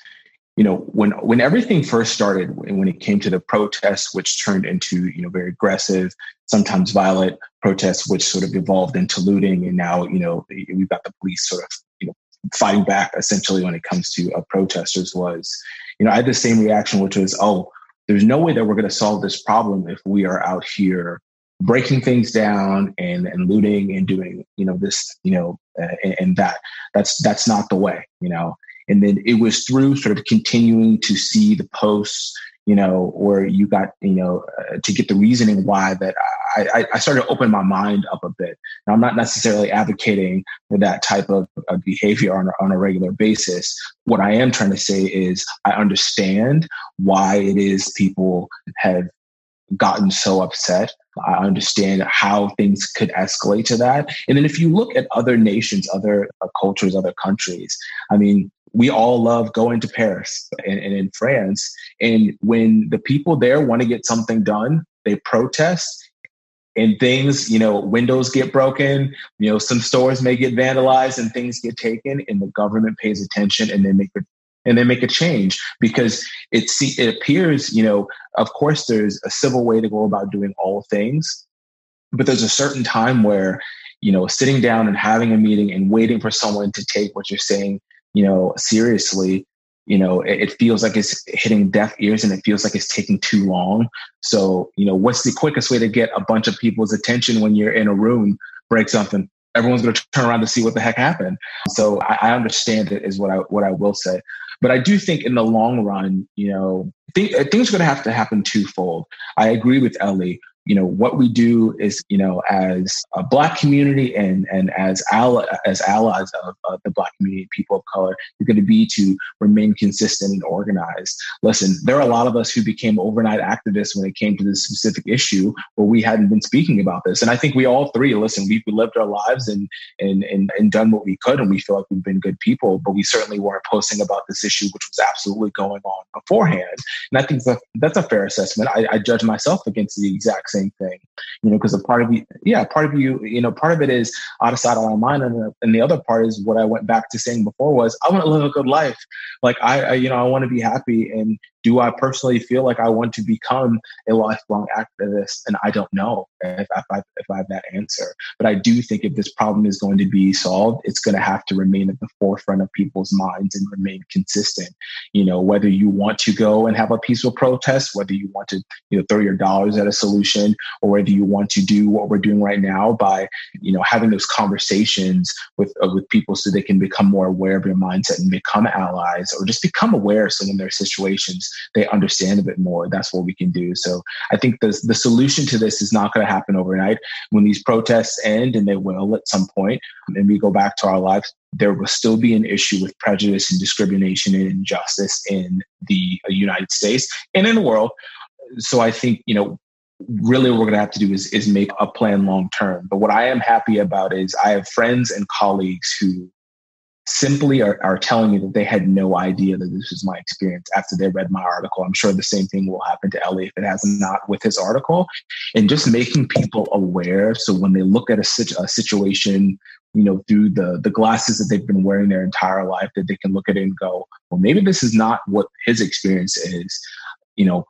you know when when everything first started, when it came to the protests, which turned into you know very aggressive, sometimes violent protests, which sort of evolved into looting, and now you know we've got the police sort of you know fighting back essentially when it comes to uh, protesters. Was you know I had the same reaction, which was oh, there's no way that we're going to solve this problem if we are out here breaking things down and, and looting and doing you know this you know uh, and, and, that. That's that's not the way you know? And then it was through sort of continuing to see the posts you know where you got you know uh, to get the reasoning why that I, I started to open my mind up a bit. Now i'm not necessarily advocating for that type of, of behavior on on a regular basis. What i am trying to say is i understand why it is people have gotten so upset. I understand how things could escalate to that. And then if you look at other nations, other uh, cultures, other countries, I mean, we all love going to Paris and, and in France. And when the people there want to get something done, they protest and things, you know, windows get broken, you know, some stores may get vandalized and things get taken, and the government pays attention and they make the and then make a change because it see, it appears, you know, of course there's a civil way to go about doing all things, but there's a certain time where, you know, sitting down and having a meeting and waiting for someone to take what you're saying, you know, seriously, you know, it, it, feels like it's hitting deaf ears and it feels like it's taking too long. So, you know, what's the quickest way to get a bunch of people's attention when you're in a room, break something? Everyone's going to turn around to see what the heck happened. So I, I understand it is what I what I will say. But I do think in the long run, you know, th- things are going to have to happen twofold. I agree with Ellie you know what we do is you know as a black community and and as ally, as allies of, the black community people of color is going to be to remain consistent and organized. Listen there are a lot of us who became overnight activists when it came to this specific issue where we hadn't been speaking about this. And i think we all three listen we've lived our lives and and and, and done what we could and we feel like we've been good people but we certainly weren't posting about this issue which was absolutely going on beforehand. And i think that's a, that's a fair assessment. I, I judge myself against the exact same thing, you know, because a part of you, yeah, part of you, you know, part of it is out of sight, out of mind. And the, and the other part is what I went back to saying before was I want to live a good life. Like I, I you know, I want to be happy and do I personally feel like I want to become a lifelong activist? And I don't know if, if, I, if I have that answer. But I do think if this problem is going to be solved, it's going to have to remain at the forefront of people's minds and remain consistent. You know, whether you want to go and have a peaceful protest, whether you want to, you know, throw your dollars at a solution, or whether you want to do what we're doing right now by, you know, having those conversations with uh, with people so they can become more aware of your mindset and become allies, or just become aware of when there are situations they understand a bit more. That's what we can do. So I think the, the solution to this is not going to happen overnight. When these protests end, and they will at some point, and we go back to our lives, there will still be an issue with prejudice and discrimination and injustice in the United States and in the world. So I think, you know, really what we're going to have to do is, is make a plan long term. But what I am happy about is I have friends and colleagues who simply are, are telling me that they had no idea that this was my experience after they read my article. I'm sure the same thing will happen to Ellie if it has not with his article. And just making people aware. So when they look at a, a situation, you know, through the, the glasses that they've been wearing their entire life, that they can look at it and go, well, maybe this is not what his experience is. You know,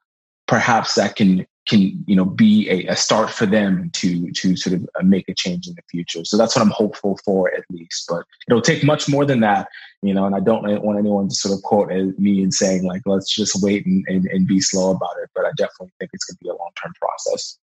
perhaps that can can you know be a, a, start for them to to sort of uh, make a change in the future. So that's what i'm hopeful for at least. But it'll take much more than that you know and i don't want anyone to sort of quote me and saying like let's just wait and, and, and be slow about it. But i definitely think it's going to be a long-term process. Mm,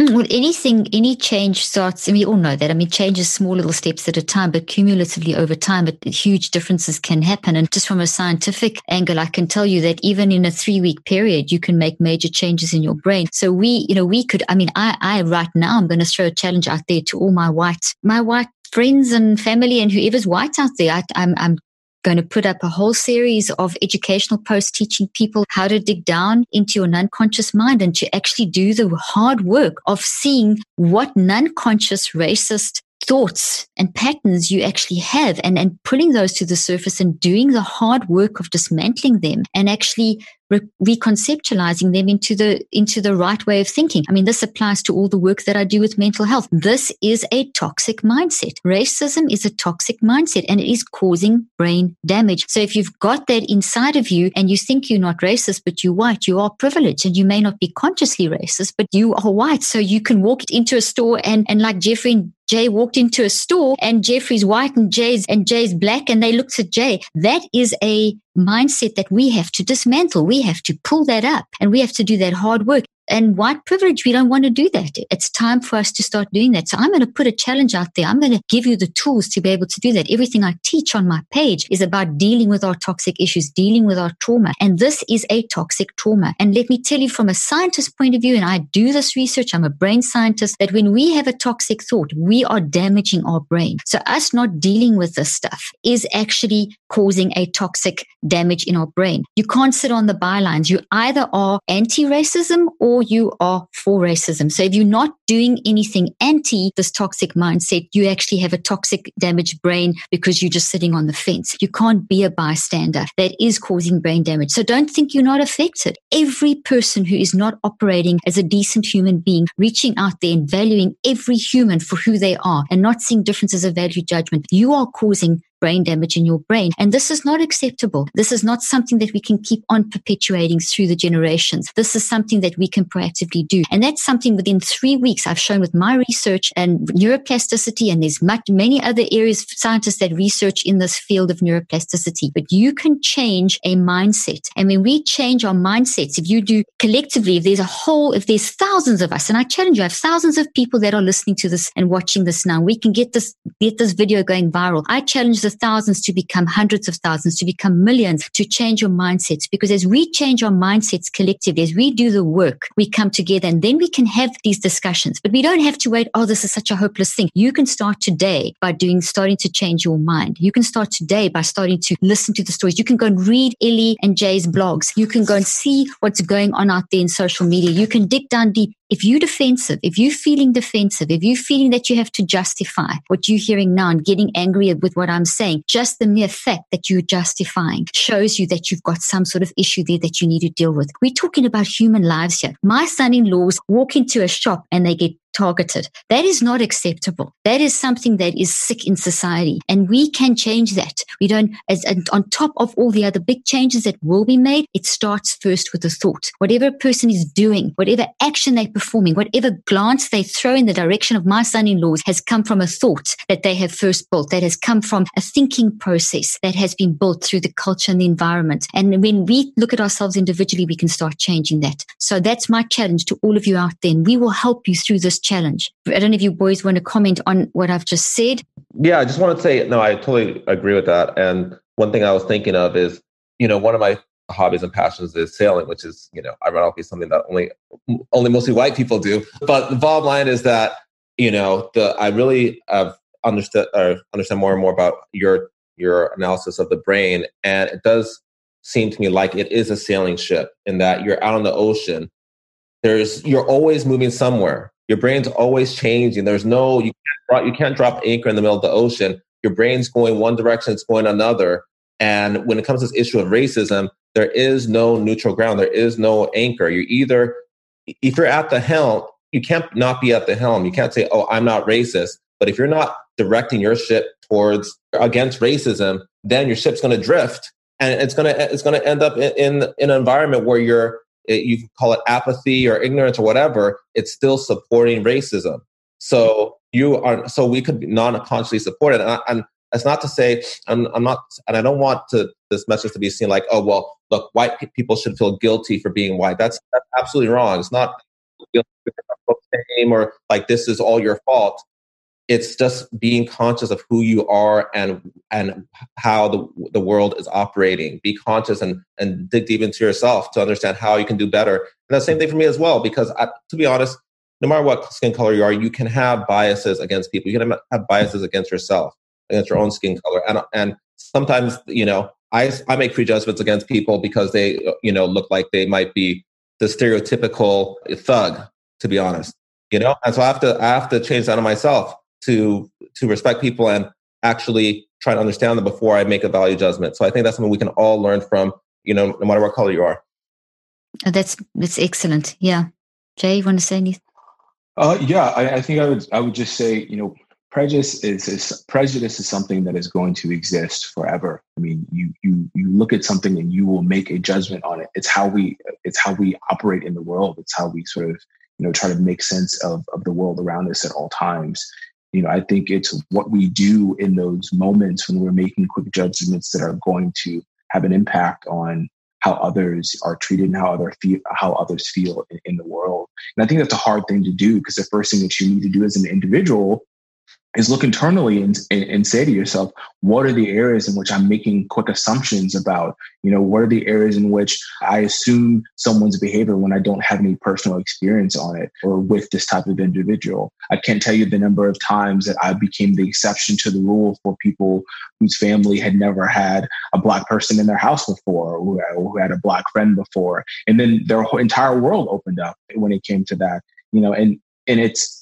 Mm, well, anything, any change starts, and we all know that. I mean, change is small little steps at a time, but cumulatively over time, it, huge differences can happen. And just from a scientific angle, I can tell you that even in a three week period, you can make major changes in your brain. So we, you know, we could, I mean, I, I right now, I'm going to throw a challenge out there to all my white, my white friends and family and whoever's white out there. I, I'm, I'm going to put up a whole series of educational posts teaching people how to dig down into your non-conscious mind and to actually do the hard work of seeing what non-conscious racist thoughts and patterns you actually have and, and pulling those to the surface and doing the hard work of dismantling them and actually re- reconceptualizing them into the into the right way of thinking. I mean, this applies to all the work that I do with mental health. This is a toxic mindset. Racism is a toxic mindset and it is causing brain damage. So if you've got that inside of you and you think you're not racist, but you're white, you are privileged and you may not be consciously racist, but you are white. So you can walk into a store and, and like Jeffrey Jay walked into a store and Jeffrey's white and Jay's and Jay's black and they looked at Jay. That is a mindset that we have to dismantle. We have to pull that up and we have to do that hard work. And white privilege, we don't want to do that. It's time for us to start doing that. So I'm going to put a challenge out there. I'm going to give you the tools to be able to do that. Everything I teach on my page is about dealing with our toxic issues, dealing with our trauma. And this is a toxic trauma. And let me tell you from a scientist point of view, and I do this research, I'm a brain scientist, that when we have a toxic thought, we are damaging our brain. So us not dealing with this stuff is actually causing a toxic damage in our brain. You can't sit on the bylines. You either are anti-racism or you are for racism. So if you're not doing anything anti this toxic mindset, you actually have a toxic damaged brain because you're just sitting on the fence. You can't be a bystander that is causing brain damage. So don't think you're not affected. Every person who is not operating as a decent human being, reaching out there and valuing every human for who they are and not seeing differences of value judgment, you are causing brain damage in your brain. And this is not acceptable. This is not something that we can keep on perpetuating through the generations. This is something that we can proactively do. And that's something within three weeks I've shown with my research and neuroplasticity. And there's much, many other areas, scientists that research in this field of neuroplasticity, but you can change a mindset. And when we change our mindsets, if you do collectively, if there's a whole, if there's thousands of us, and I challenge you, I have thousands of people that are listening to this and watching this now. We can get this, get this video going viral. I challenge the thousands to become hundreds of thousands, to become millions, to change your mindsets. Because as we change our mindsets collectively, as we do the work, we come together and then we can have these discussions. But we don't have to wait, oh, this is such a hopeless thing. You can start today by doing, starting to change your mind. You can start today by starting to listen to the stories. You can go and read Ellie and Jay's blogs. You can go and see what's going on out there in social media. You can dig down deep if you're defensive, if you're feeling defensive, if you're feeling that you have to justify what you're hearing now and getting angry with what I'm saying, just the mere fact that you're justifying shows you that you've got some sort of issue there that you need to deal with. We're talking about human lives here. My son-in-laws walk into a shop and they get targeted. That is not acceptable. That is something that is sick in society. And we can change that. We don't, as on top of all the other big changes that will be made, it starts first with a thought. Whatever a person is doing, whatever action they're performing, whatever glance they throw in the direction of my son-in-laws has come from a thought that they have first built, that has come from a thinking process that has been built through the culture and the environment. And when we look at ourselves individually, we can start changing that. So that's my challenge to all of you out there. And we will help you through this challenge. I don't know if you boys want to comment on what I've just said. Yeah, I just want to say, no, I totally agree with that. And one thing I was thinking of is, you know, one of my hobbies and passions is sailing, which is, you know, ironically something that only only mostly white people do. But the bottom line is that, you know, the I really have understood or understand more and more about your your analysis of the brain. And it does seem to me like it is a sailing ship in that you're out on the ocean. There's you're always moving somewhere. Your brain's always changing. There's no you can't you can't drop anchor in the middle of the ocean. Your brain's going one direction, it's going another. And when it comes to this issue of racism, there is no neutral ground. There is no anchor. You're either if you're at the helm, you can't not be at the helm. You can't say, "Oh, I'm not racist." But if you're not directing your ship towards against racism, then your ship's going to drift, and it's going to it's going to end up in, in, in an environment where you're it, you call it apathy or ignorance or whatever, it's still supporting racism. So you are, so we could non-consciously support it. And, I, and that's not to say, I'm, I'm not, and I don't want to, this message to be seen like, oh, well, look, white people should feel guilty for being white. That's, that's absolutely wrong. It's not or like this is all your fault it's just being conscious of who you are and and how the the world is operating. Be conscious and and dig deep into yourself to understand how you can do better. And the same thing for me as well because I, to be honest no matter what skin color you are you can have biases against people. You can have biases against yourself against your own skin color. And and sometimes you know i i make prejudgments against people because they you know look like they might be the stereotypical thug to be honest you know? And so i have to i have to change that on myself to to respect people and actually try to understand them before I make a value judgment. So I think that's something we can all learn from, you know, no matter what color you are. Oh, that's that's excellent. Yeah, Jay, you want to say anything? Uh, yeah, I, I, think I would I would just say you know prejudice is, is prejudice is something that is going to exist forever. I mean, you you you look at something and you will make a judgment on it. It's how we it's how we operate in the world. It's how we sort of you know try to make sense of of the world around us at all times you know i think it's what we do in those moments when we're making quick judgments that are going to have an impact on how others are treated and how other feel, how others feel in, in the world. And i think that's a hard thing to do because the first thing that you need to do as an individual is look internally and, and, say to yourself, what are the areas in which I'm making quick assumptions about? You know, what are the areas in which I assume someone's behavior when I don't have any personal experience on it or with this type of individual? I can't tell you the number of times that I became the exception to the rule for people whose family had never had a black person in their house before or who had a black friend before. And then their entire world opened up when it came to that, you know, and, and it's,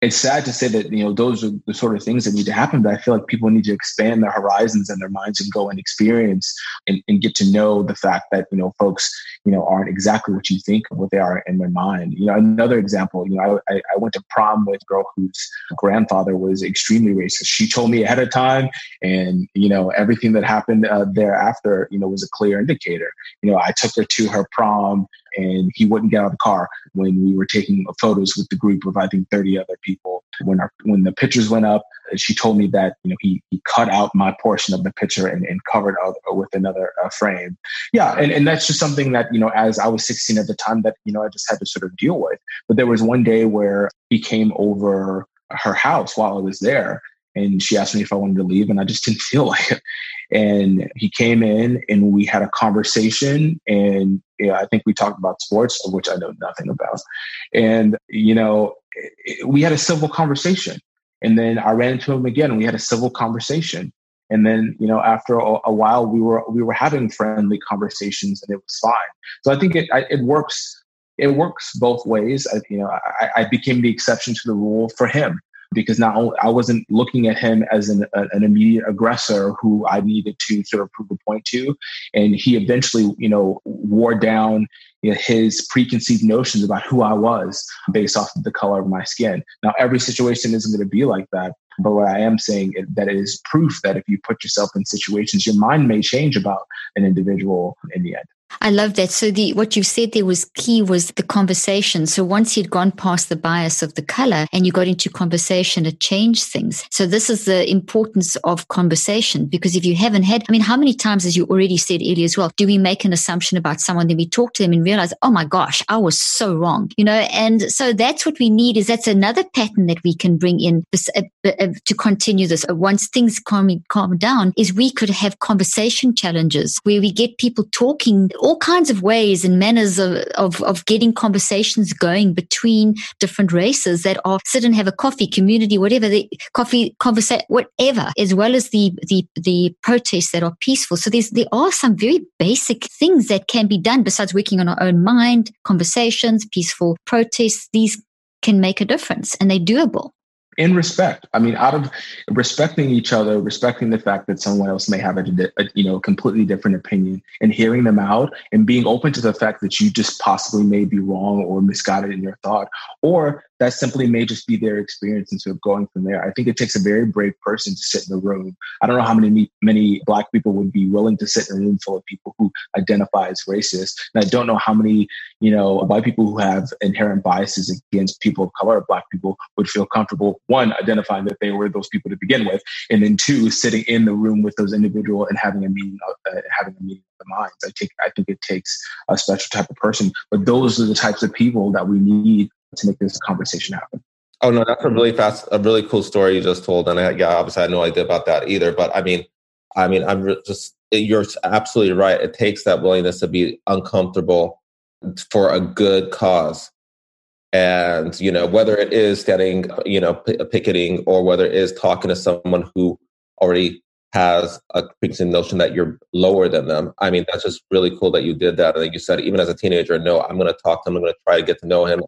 it's sad to say that you know those are the sort of things that need to happen but i feel like people need to expand their horizons and their minds and go and experience and, and, get to know the fact that you know folks you know aren't exactly what you think of what they are in their mind. You know another example you know i, I went to prom with a girl whose grandfather was extremely racist. She told me ahead of time and you know everything that happened uh, thereafter you know was a clear indicator. You know i took her to her prom and he wouldn't get out of the car when we were taking photos with the group of I think 30 other people. When our when the pictures went up, she told me that you know he he cut out my portion of the picture and, and covered up with another uh, frame. Yeah, and, and that's just something that you know as I was 16 at the time that you know I just had to sort of deal with. But there was one day where he came over her house while I was there and she asked me if I wanted to leave, and I just didn't feel like it. And he came in, and we had a conversation, and I think we talked about sports, of which I know nothing about. And you know, we had a civil conversation, and then I ran into him again, and we had a civil conversation. And then, you know, after a, a while, we were we were having friendly conversations, and it was fine. So I think it it works it works both ways. I, you know, I, I, became the exception to the rule for him because now I wasn't looking at him as an, an immediate aggressor who I needed to sort of prove a point to. And he eventually, you know, wore down you know, his preconceived notions about who I was based off of the color of my skin. Now, every situation isn't going to be like that. But what I am saying is that it is proof that if you put yourself in situations, your mind may change about an individual in the end. I love that. So the what you said there was key was the conversation. So once you'd gone past the bias of the color and you got into conversation, it changed things. So this is the importance of conversation because if you haven't had, I mean, how many times, as you already said earlier as well, do we make an assumption about someone, then we talk to them and realize, oh my gosh, I was so wrong, you know? And so that's what we need is that's another pattern that we can bring in this, uh, uh, to continue this. Uh, once things calm, calm down is we could have conversation challenges where we get people talking all kinds of ways and manners of, of, of getting conversations going between different races that are sit and have a coffee, community, whatever the coffee, conversation, whatever, as well as the, the, the protests that are peaceful. So there's, there are some very basic things that can be done besides working on our own mind, conversations, peaceful protests. These can make a difference and they're doable in respect. I mean, out of respecting each other, respecting the fact that someone else may have a, a, you know completely different opinion, and hearing them out, and being open to the fact that you just possibly may be wrong or misguided in your thought, or that simply may just be their experience and sort of going from there. I think it takes a very brave person to sit in a room. I don't know how many many black people would be willing to sit in a room full of people who identify as racist. And I don't know how many, you know, white people who have inherent biases against people of color, black people, would feel comfortable, one, identifying that they were those people to begin with, and then two, sitting in the room with those individuals and having a meeting, uh, having a meeting of the minds. I take, I think it takes a special type of person, but those are the types of people that we need to make this conversation happen. Oh no, that's a mm-hmm. really fast, a really cool story you just told, and I, yeah, obviously I had no idea about that either. But I mean, I mean, I'm just you're absolutely right. It takes that willingness to be uncomfortable for a good cause, and you know whether it is standing, you know, p- picketing, or whether it is talking to someone who already has a preconceived notion that you're lower than them. I mean, that's just really cool that you did that. And like you said, even as a teenager, no, I'm going to talk to him. I'm going to try to get to know him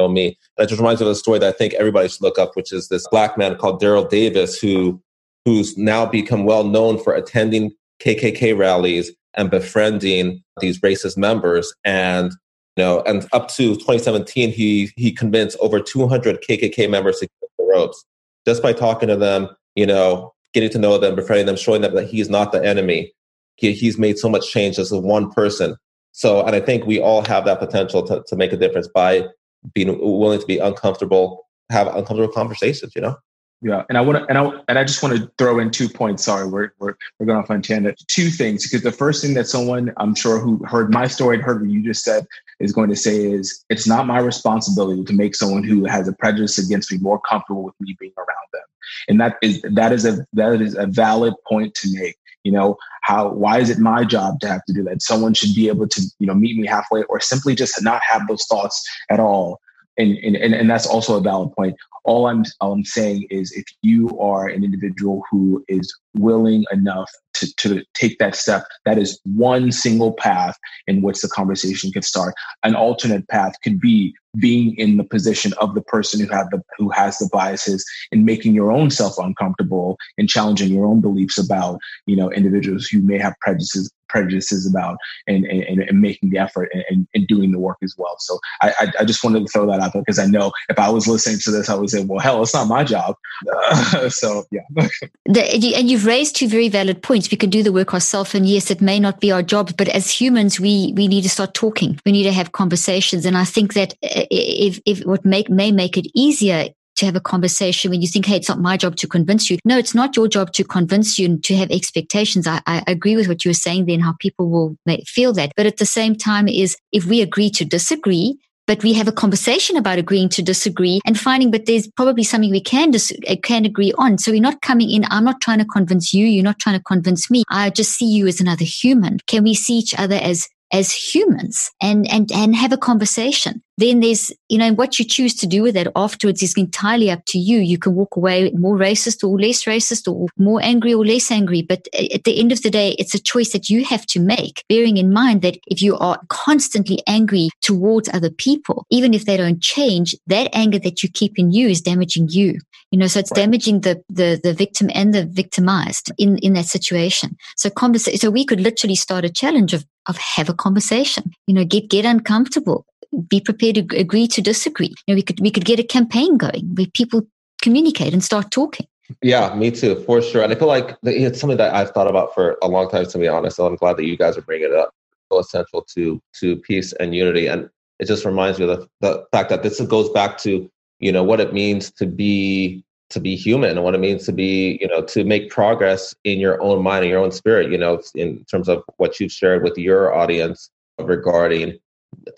know me. It just reminds me of a story that I think everybody should look up, which is this black man called Daryl Davis, who who's now become well known for attending KKK rallies and befriending these racist members. And you know, and up to 2017, he he convinced over 200 KKK members to get the ropes just by talking to them. You know, getting to know them, befriending them, showing them that he's not the enemy. He, he's made so much change as a one person. So, and I think we all have that potential to, to make a difference by being willing to be uncomfortable, have uncomfortable conversations, you know? Yeah, and I want to, and I and I just want to throw in two points. Sorry, we're we're we're going off on tangent. Two things, because the first thing that someone I'm sure who heard my story and heard what you just said is going to say is it's not my responsibility to make someone who has a prejudice against me more comfortable with me being around them, and that is that is a that is a valid point to make. You know how why is it my job to have to do that? Someone should be able to you know meet me halfway, or simply just not have those thoughts at all and, and, and that's also a valid point. All I'm, all I'm saying is if you are an individual who is willing enough to, to take that step, that is one single path in which the conversation could start. An alternate path could be being in the position of the person who had the who has the biases and making your own self uncomfortable and challenging your own beliefs about you know individuals who may have prejudices prejudices about and, and, and making the effort and, and, doing the work as well. So I, I, just wanted to throw that out there because I know if I was listening to this, I would say, well, hell, it's not my job. Uh, so yeah. the, and you've raised two very valid points. We can do the work ourselves, and yes, it may not be our job, but as humans, we we need to start talking. We need to have conversations, and I think that uh, if if what make may make it easier to have a conversation when you think, hey, it's not my job to convince you. No, it's not your job to convince you and to have expectations. I, I agree with what you were saying then, how people will feel that. But at the same time, is if we agree to disagree, but we have a conversation about agreeing to disagree and finding but there's probably something we can dis- uh, can agree on. So we're not coming in i'm not trying to convince you you're not trying to convince me. I just see you as another human. Can we see each other as as humans and, and, and have a conversation. Then there's, you know, what you choose to do with that afterwards is entirely up to you. You can walk away more racist or less racist or more angry or less angry. But at the end of the day, it's a choice that you have to make, bearing in mind that if you are constantly angry towards other people, even if they don't change, that anger that you keep in you is damaging you you know so it's right. damaging the, the the victim and the victimized in in that situation so so we could literally start a challenge of of have a conversation you know get get uncomfortable be prepared to agree to disagree you know we could we could get a campaign going where people communicate and start talking yeah, me too, for sure. And I feel like it's something that I've thought about for a long time, to be honest. So I'm glad that you guys are bringing it up. So essential to to peace and unity, and it just reminds me of the, the fact that this goes back to you know what it means to be to be human. And what it means to be you know to make progress in your own mind and your own spirit you know in terms of what you've shared with your audience regarding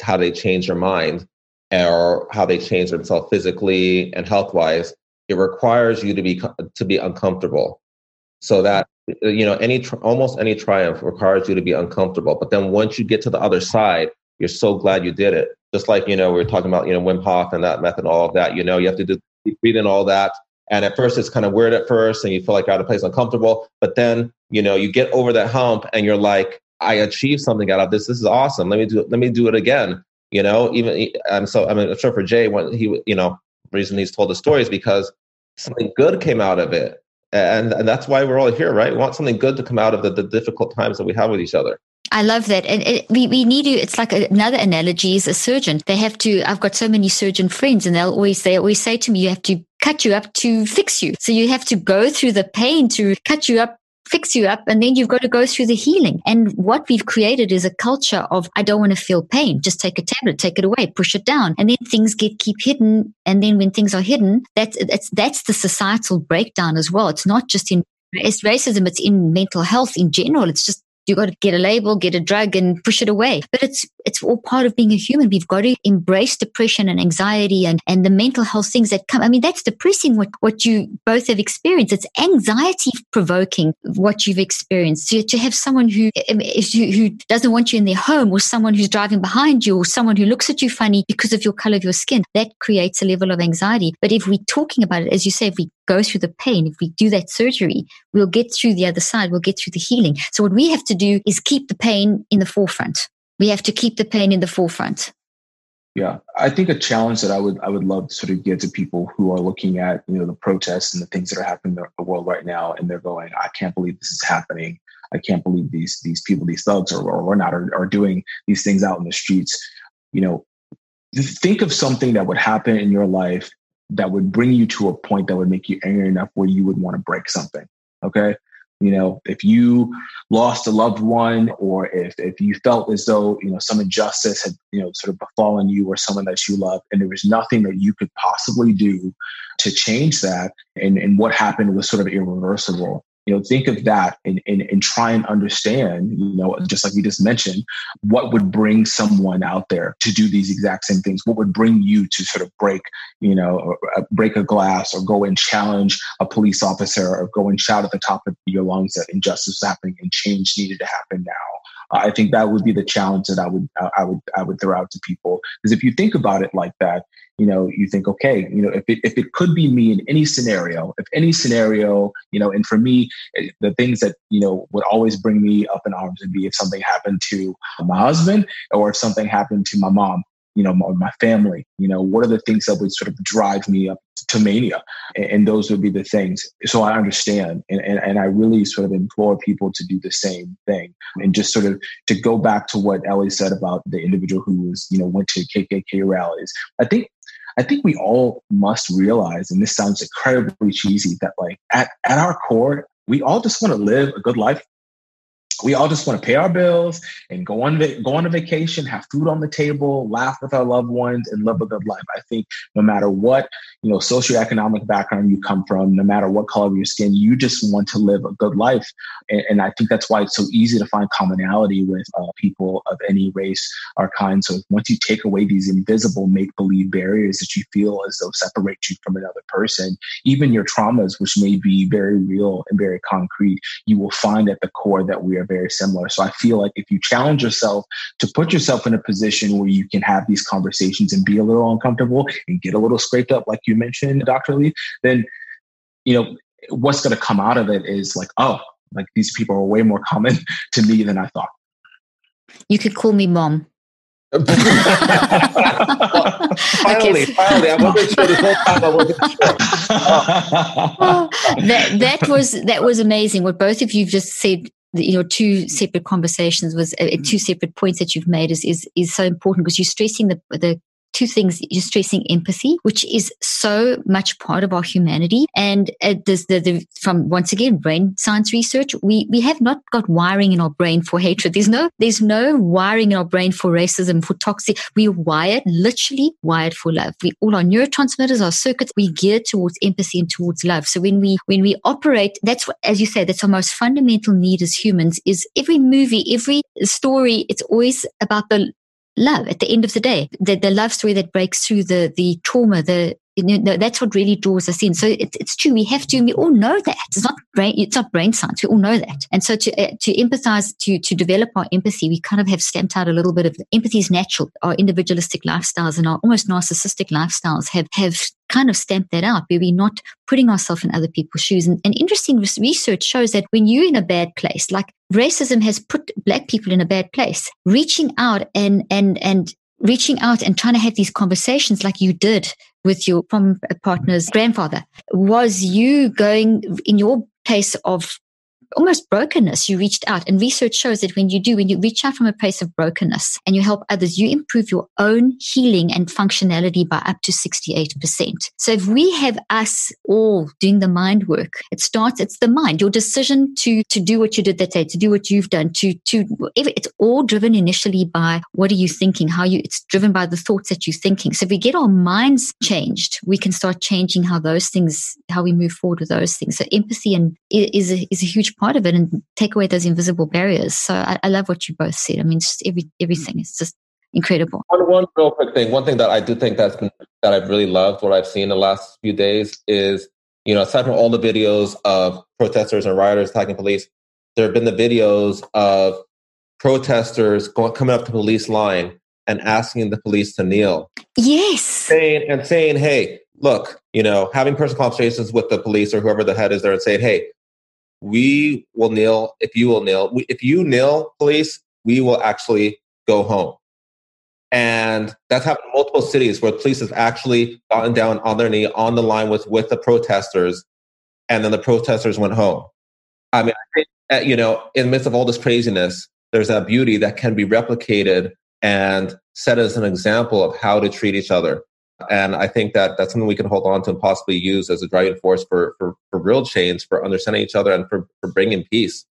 how they change their mind or how they change themselves physically and health wise it requires you to be to be uncomfortable. So that you know any almost any triumph requires you to be uncomfortable. But then once you get to the other side you're so glad you did it. Just like, you know, we are talking about, you know, Wim Hof and that method, all of that, you know, you have to do breathe in all that. And at first it's kind of weird at first and you feel like you're out of place, uncomfortable. But then, you know, you get over that hump and you're like, I achieved something out of this. This is awesome. Let me do. Let me do it again. You know, even I'm so I mean, I'm sure for Jay, when he, you know, reason he's told the stories because something good came out of it. And, and that's why we're all here, right? We want something good to come out of the, the difficult times that we have with each other. I love that. And it, we, we need to, it's like another analogy is a surgeon. They have to, I've got so many surgeon friends and they'll always, they always say to me, you have to cut you up to fix you. So you have to go through the pain to cut you up fix you up and then you've got to go through the healing. And what we've created is a culture of I don't want to feel pain. Just take a tablet, take it away, push it down. And then things get keep hidden. And then when things are hidden, that's that's that's the societal breakdown as well. It's not just in it's racism, it's in mental health in general. It's just you got to get a label, get a drug and push it away. But it's, it's all part of being a human. We've got to embrace depression and anxiety and, and the mental health things that come. I mean, that's depressing what, what you both have experienced. It's anxiety provoking what you've experienced. To, to have someone who, um, who, who doesn't want you in their home or someone who's driving behind you or someone who looks at you funny because of your color of your skin, that creates a level of anxiety. But if we're talking about it, as you say, if we go through the pain, if we do that surgery, we'll get through the other side. We'll get through the healing. So what we have to do is keep the pain in the forefront. We have to keep the pain in the forefront. Yeah, I think a challenge that I would I would love to sort of give to people who are looking at you know the protests and the things that are happening in the world right now, and they're going, I can't believe this is happening. I can't believe these these people, these thugs, or or not, are, are doing these things out in the streets. You know, think of something that would happen in your life that would bring you to a point that would make you angry enough where you would want to break something. Okay. You know, if you lost a loved one or if, if you felt as though, you know, some injustice had, you know, sort of befallen you or someone that you love and there was nothing that you could possibly do to change that and, and what happened was sort of irreversible, you know think of that and, and, and try and understand you know just like we just mentioned what would bring someone out there to do these exact same things? What would bring you to sort of break you know uh, break a glass or go and challenge a police officer or go and shout at the top of your lungs that injustice is happening and change needed to happen now? I think that would be the challenge that I would I would I would throw out to people. Because if you think about it like that, you know, you think, okay, you know, if it if it could be me in any scenario, if any scenario, you know, and for me, eh, the things that you know would always bring me up in arms would be if something happened to my husband or if something happened to my mom you know, my, family, you know, what are the things that would sort of drive me up to mania? And, and those would be the things. So I understand. And, and, and, I really sort of implore people to do the same thing and just sort of to go back to what Ellie said about the individual who was, you know, went to KKK rallies. I think I think we all must realize, and this sounds incredibly cheesy, that like at, at our core, we all just want to live a good life we all just want to pay our bills and go on go on a vacation, have food on the table, laugh with our loved ones, and live a good life. I think no matter what you know socioeconomic background you come from, no matter what color of your skin, you just want to live a good life. And, and I think that's why it's so easy to find commonality with uh, people of any race or kind. So once you take away these invisible make believe barriers that you feel as though separate you from another person, even your traumas, which may be very real and very concrete, you will find at the core that we are very similar. So I feel like if you challenge yourself to put yourself in a position where you can have these conversations and be a little uncomfortable and get a little scraped up, like you mentioned, Dr. Leaf, then, you know, what's going to come out of it is like, oh, like these people are way more common to me than I thought. You could call me mom. well, finally, finally, I wasn't sure this whole time. I wasn't sure. Oh. that that was that was amazing. What both of you just said you know two mm-hmm. separate conversations was uh, uh two mm-hmm. separate points that you've made is is is so important because you're stressing the the two things you're stressing empathy which is so much part of our humanity. And uh, the, the, from once again brain science research we we have not got wiring in our brain for hatred. There's no there's no wiring in our brain for racism for toxic. We're wired literally wired for love. We all our neurotransmitters our circuits we gear towards empathy and towards love. So when we when we operate that's what as you say that's our most fundamental need as humans is every movie every story it's always about the love at the end of the day the, the love story that breaks through the the trauma the you know, that's what really draws us in. So it's, it's true. We have to, we all know that it's not brain, it's not brain science. We all know that. And so to, uh, to empathize, to, to develop our empathy, we kind of have stamped out a little bit of empathy is natural. Our individualistic lifestyles and our almost narcissistic lifestyles have, have kind of stamped that out where we're not putting ourselves in other people's shoes. And, and interesting research shows that when you're in a bad place, like racism has put black people in a bad place, reaching out and, and, and reaching out and trying to have these conversations like you did with your from partner's grandfather. Was you going in your place of almost brokenness, you reached out. And research shows that when you do, when you reach out from a place of brokenness and you help others, you improve your own healing and functionality by up to 68%. So if we have us all doing the mind work, it starts, it's the mind, your decision to, to do what you did that day, to do what you've done, to, to, it's all driven initially by what are you thinking? How you, it's driven by the thoughts that you're thinking. So if we get our minds changed, we can start changing how those things, how we move forward with those things. So empathy and is a, is a huge part of it and take away those invisible barriers. So I, I love what you both said. I mean, just every everything is just incredible. One, one real quick thing. One thing that I do think that's been, that I've really loved what I've seen the last few days is, you know, aside from all the videos of protesters and rioters attacking police, there have been the videos of protesters going, coming up to police line and asking the police to kneel. Yes. Saying and saying, hey, look, you know, having personal conversations with the police or whoever the head is there and saying, hey, we will kneel if you will kneel. If you kneel, police, we will actually go home. And that's happened in multiple cities where police have actually gotten down on their knee on the line with, with the protesters, and then the protesters went home. I mean, I think, you know, in the midst of all this craziness, there's that beauty that can be replicated and set as an example of how to treat each other. And I think that that's something we can hold on to and possibly use as a driving force for, for, for real change, for understanding each other, and for, for bringing peace.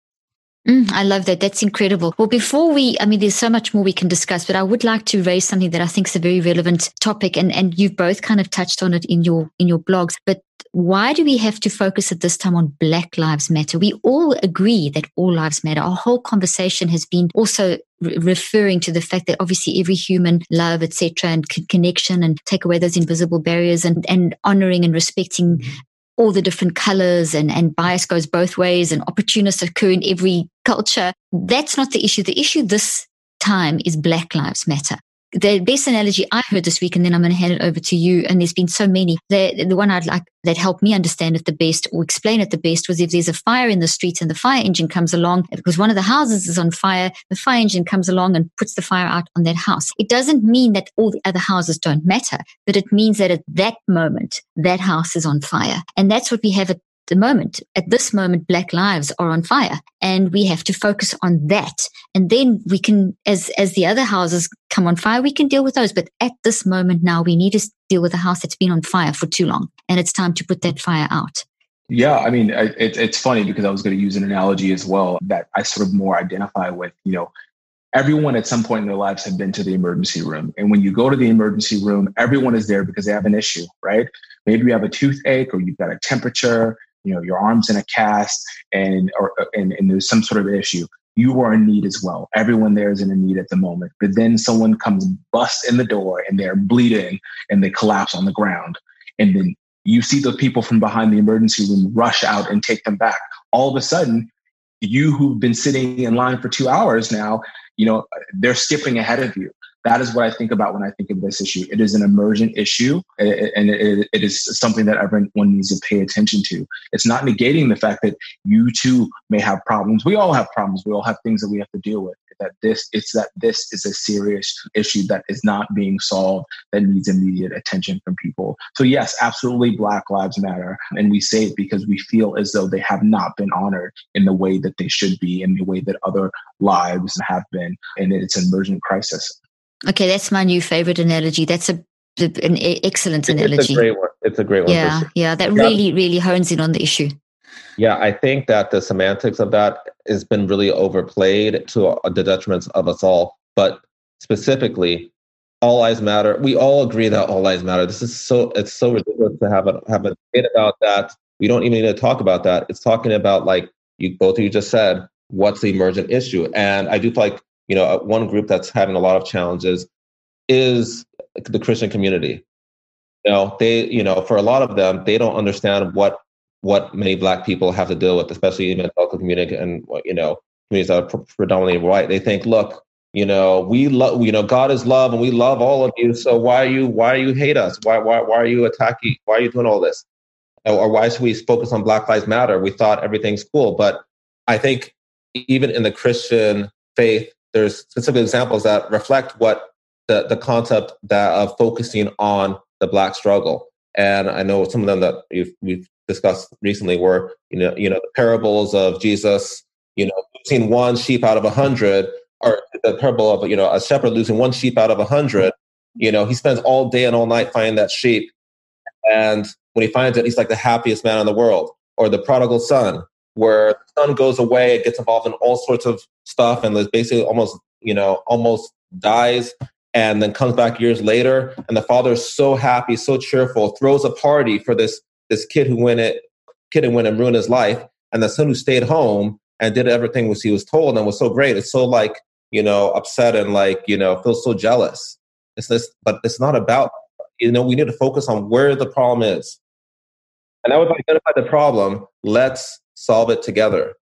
Mm, I love that. That's incredible. Well, before we, I mean, there's so much more we can discuss, but I would like to raise something that I think is a very relevant topic, and and you've both kind of touched on it in your in your blogs. But why do we have to focus at this time on Black Lives Matter? We all agree that all lives matter. Our whole conversation has been also re- referring to the fact that obviously every human love, etc., and c- connection, and take away those invisible barriers, and and honoring and respecting mm-hmm. all the different colors and, and bias goes both ways and opportunists occur in every culture. That's not the issue. The issue this time is Black Lives Matter the best analogy I heard this week, and then I'm going to hand it over to you. And there's been so many. The, the one I'd like that helped me understand it the best or explain it the best was if there's a fire in the street and the fire engine comes along, because one of the houses is on fire, the fire engine comes along and puts the fire out on that house. It doesn't mean that all the other houses don't matter, but it means that at that moment, that house is on fire. And that's what we have at the moment. At this moment, Black lives are on fire and we have to focus on that. And then we can, as, as the other houses come on fire, we can deal with those. But at this moment now, we need to deal with a house that's been on fire for too long. And it's time to put that fire out. Yeah, I mean, it, it's funny because I was going to use an analogy as well that I sort of more identify with. You know, everyone at some point in their lives have been to the emergency room. And when you go to the emergency room, everyone is there because they have an issue, right? Maybe you have a toothache or you've got a temperature you know your arms in a cast and or uh, and, and there's some sort of issue you are in need as well. Everyone there is in a need at the moment. But then someone comes bust in the door and they're bleeding and they collapse on the ground. And then you see the people from behind the emergency room rush out and take them back. All of a sudden you who've been sitting in line for two hours now you know they're skipping ahead of you that is what I think about when I think of this issue. It is an emergent issue, and it is something that everyone needs to pay attention to. It's not negating the fact that you too may have problems. We all have problems. We all have things that we have to deal with. That this it's that this is a serious issue that is not being solved that needs immediate attention from people. So yes, absolutely, Black Lives Matter, and we say it because we feel as though they have not been honored in the way that they should be, in the way that other lives have been, and it's an emergent crisis. Okay, that's my new favorite analogy. That's a an excellent analogy. It's a great one. It's a great one. Yeah, yeah, that yeah. really, really hones in on the issue. Yeah, I think that the semantics of that has been really overplayed to uh, the detriment of us all. But specifically, all lives matter. We all agree that all lives matter. This is so it's so ridiculous to have a have a debate about that. We don't even need to talk about that. It's talking about like you both of you just said, what's the emergent issue? And I do feel like you know, uh, one group that's having a lot of challenges is the Christian community. You know, they, you know, for a lot of them, they don't understand what what many Black people have to deal with, especially in the evangelical community and you know communities that are predominantly white. They think, look, you know, we love, you know, God is love, and we love all of you. So why are you, why are you hate us? Why, why, why are you attacking? Why are you doing all this? Or why should we focus on Black Lives Matter? We thought everything's cool, but I think even in the Christian faith, there's specific examples that reflect what the, the concept that of focusing on the black struggle. And I know some of them that we've, we've discussed recently were, you know, you know, the parables of Jesus, you know, losing one sheep out of a hundred, or the parable of, you know, a shepherd losing one sheep out of a hundred. You know, he spends all day and all night finding that sheep. And when he finds it, he's like the happiest man in the world. Or the prodigal son, where the son goes away, it gets involved in all sorts of stuff, and is basically almost, you know, almost dies, and then comes back years later, and the father is so happy, so cheerful, throws a party for this this kid who went it, kid who went and ruined his life, and the son who stayed home and did everything which he was told and was so great. It's so like you know upset and like you know feels so jealous. It's this, but it's not about you know we need to focus on where the problem is. And that would identify the problem. Let's solve it together.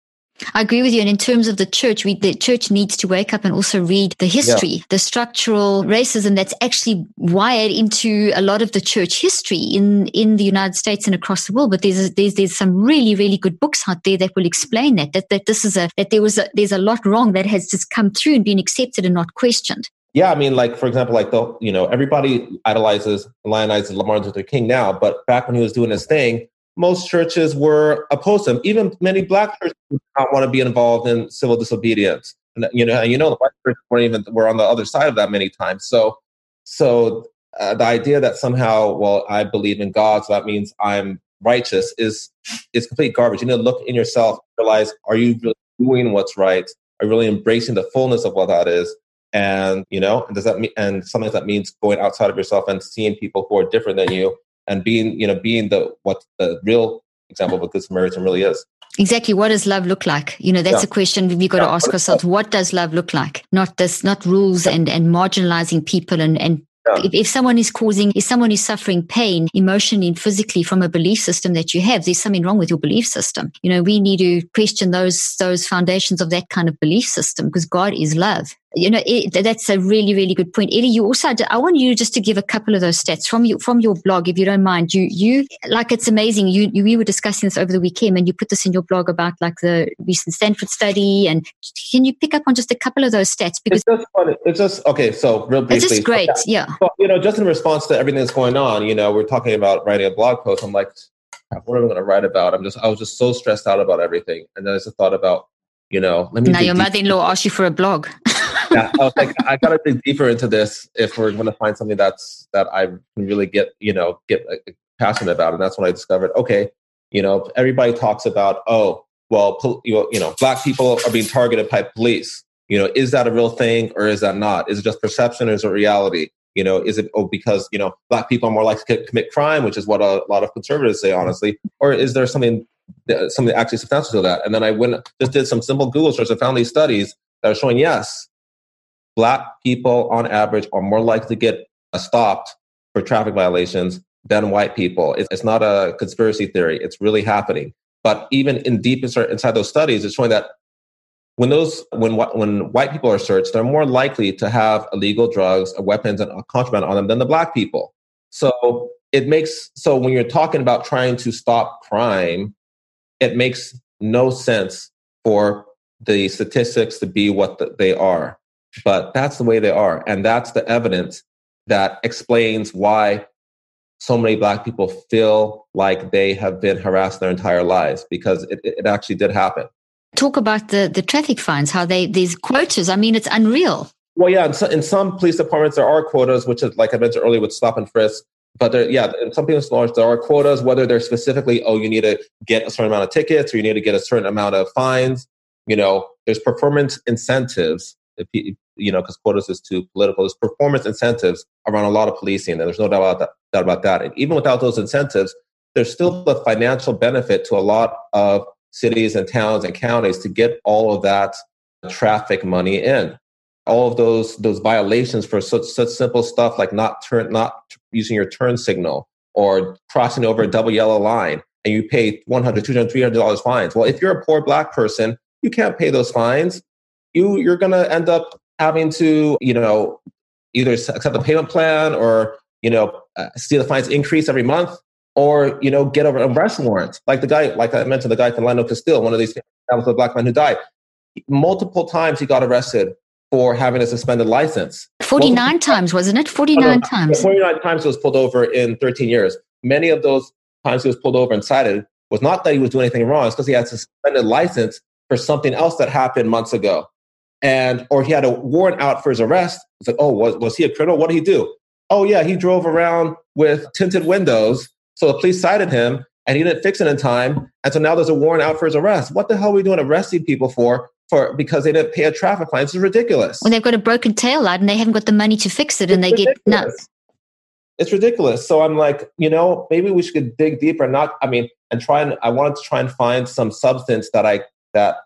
I agree with you. And in terms of the church, we, the church needs to wake up and also read the history, yeah. the structural racism that's actually wired into a lot of the church history in, in the United States and across the world. But there's, there's, there's some really, really good books out there that will explain that, that, that this is a, that there was a, there's a lot wrong that has just come through and been accepted and not questioned. Yeah, I mean, like for example, like the you know everybody idolizes, lionizes Martin Luther King now, but back when he was doing his thing, most churches were opposed to him. Even many black churches did not want to be involved in civil disobedience. And, you know, and you know, the white churches weren't even were on the other side of that many times. So, so uh, the idea that somehow, well, I believe in God, so that means I'm righteous is is complete garbage. You need to look in yourself, realize, are you really doing what's right? Are you really embracing the fullness of what that is? And you know, does that mean and sometimes that means going outside of yourself and seeing people who are different than you and being you know being the what the real example of a good Samaritan really is. Exactly. What does love look like? You know, that's yeah. a question we've got yeah. to ask ourselves. What does love look like? Not this, not rules and, and marginalizing people and, and yeah. if, if someone is causing, if someone is suffering pain emotionally and physically from a belief system that you have, there's something wrong with your belief system. You know, we need to question those, those foundations of that kind of belief system because God is love you know it, that's a really really good point. Ellie you also i want you just to give a couple of those stats from you from your blog if you don't mind. You you like it's amazing. You, you we were discussing this over the weekend and you put this in your blog about like the recent stanford study and can you pick up on just a couple of those stats? Because it's just funny. it's just okay so real briefly it's just great yeah. Well, you know just in response to everything that's going on you know we're talking about writing a blog post. I'm like what am i going to write about? I'm just i was just so stressed out about everything. And then i just thought about you know let me now your mother-in-law asked you for a blog yeah, I was like, I got to dig deeper into this if we're to find something that's that I can really get, you know, get uh, passionate about. And that's when I discovered, okay, you know, everybody talks about, oh, well, you know, black people are being targeted by police. You know, is that a real thing or is that not? Is it just perception or is it reality? You know, is it oh because you know black people are more likely to commit crime, which is what a lot of conservatives say, honestly, or is there something something actually substantial to that? And then I went just did some simple Google search and found these studies that are showing yes, black people on average are more likely to get stopped for traffic violations than white people. It's, not a conspiracy theory. It's really happening. But even in deep inside those studies, it's showing that when those when when white people are searched, they're more likely to have illegal drugs, weapons, and contraband on them than the black people. So it makes so when you're talking about trying to stop crime, it makes no sense for the statistics to be what the, they are. But that's the way they are. And that's the evidence that explains why so many black people feel like they have been harassed their entire lives because it, it actually did happen. Talk about the, the traffic fines, how they, these quotas, I mean, it's unreal. Well, yeah, in, so, in some police departments, there are quotas, which is like I mentioned earlier with stop and frisk. But there, yeah, in some police laws, there are quotas, whether they're specifically, oh, you need to get a certain amount of tickets or you need to get a certain amount of fines. You know, there's performance incentives you know, because quotas is too political. There's performance incentives around a lot of policing, and there's no doubt about that. Doubt about that. And even without those incentives, there's still the financial benefit to a lot of cities and towns and counties to get all of that traffic money in. All of those those violations for such such simple stuff like not turn not using your turn signal or crossing over a double yellow line and you pay 100 200 300 dollars fines well if you're a poor black person you can't pay those fines you you're going to end up having to you know either accept the payment plan or you know uh, see the fines increase every month or you know get over a arrest warrant like the guy like i mentioned the guy from Philando Castile one of these that was the black man who died. Multiple times he got arrested for having a suspended license. 49 multiple times wasn't it? 49 oh, no, times. 49 times he was pulled over in 13 years. Many of those times he was pulled over and cited was not that he was doing anything wrong it's because he had a suspended license for something else that happened months ago and or he had a warrant out for his arrest. It's like, oh, was, was he a criminal? What did he do? Oh yeah, he drove around with tinted windows. So the police cited him and he didn't fix it in time. And so now there's a warrant out for his arrest. What the hell are we doing arresting people for? For because they didn't pay a traffic fine. This is ridiculous. When they've got a broken tail light and they haven't got the money to fix it it's and they ridiculous. get nuts. It's ridiculous. So I'm like, you know, maybe we should dig deeper. Not, I mean, and try and I wanted to try and find some substance that I that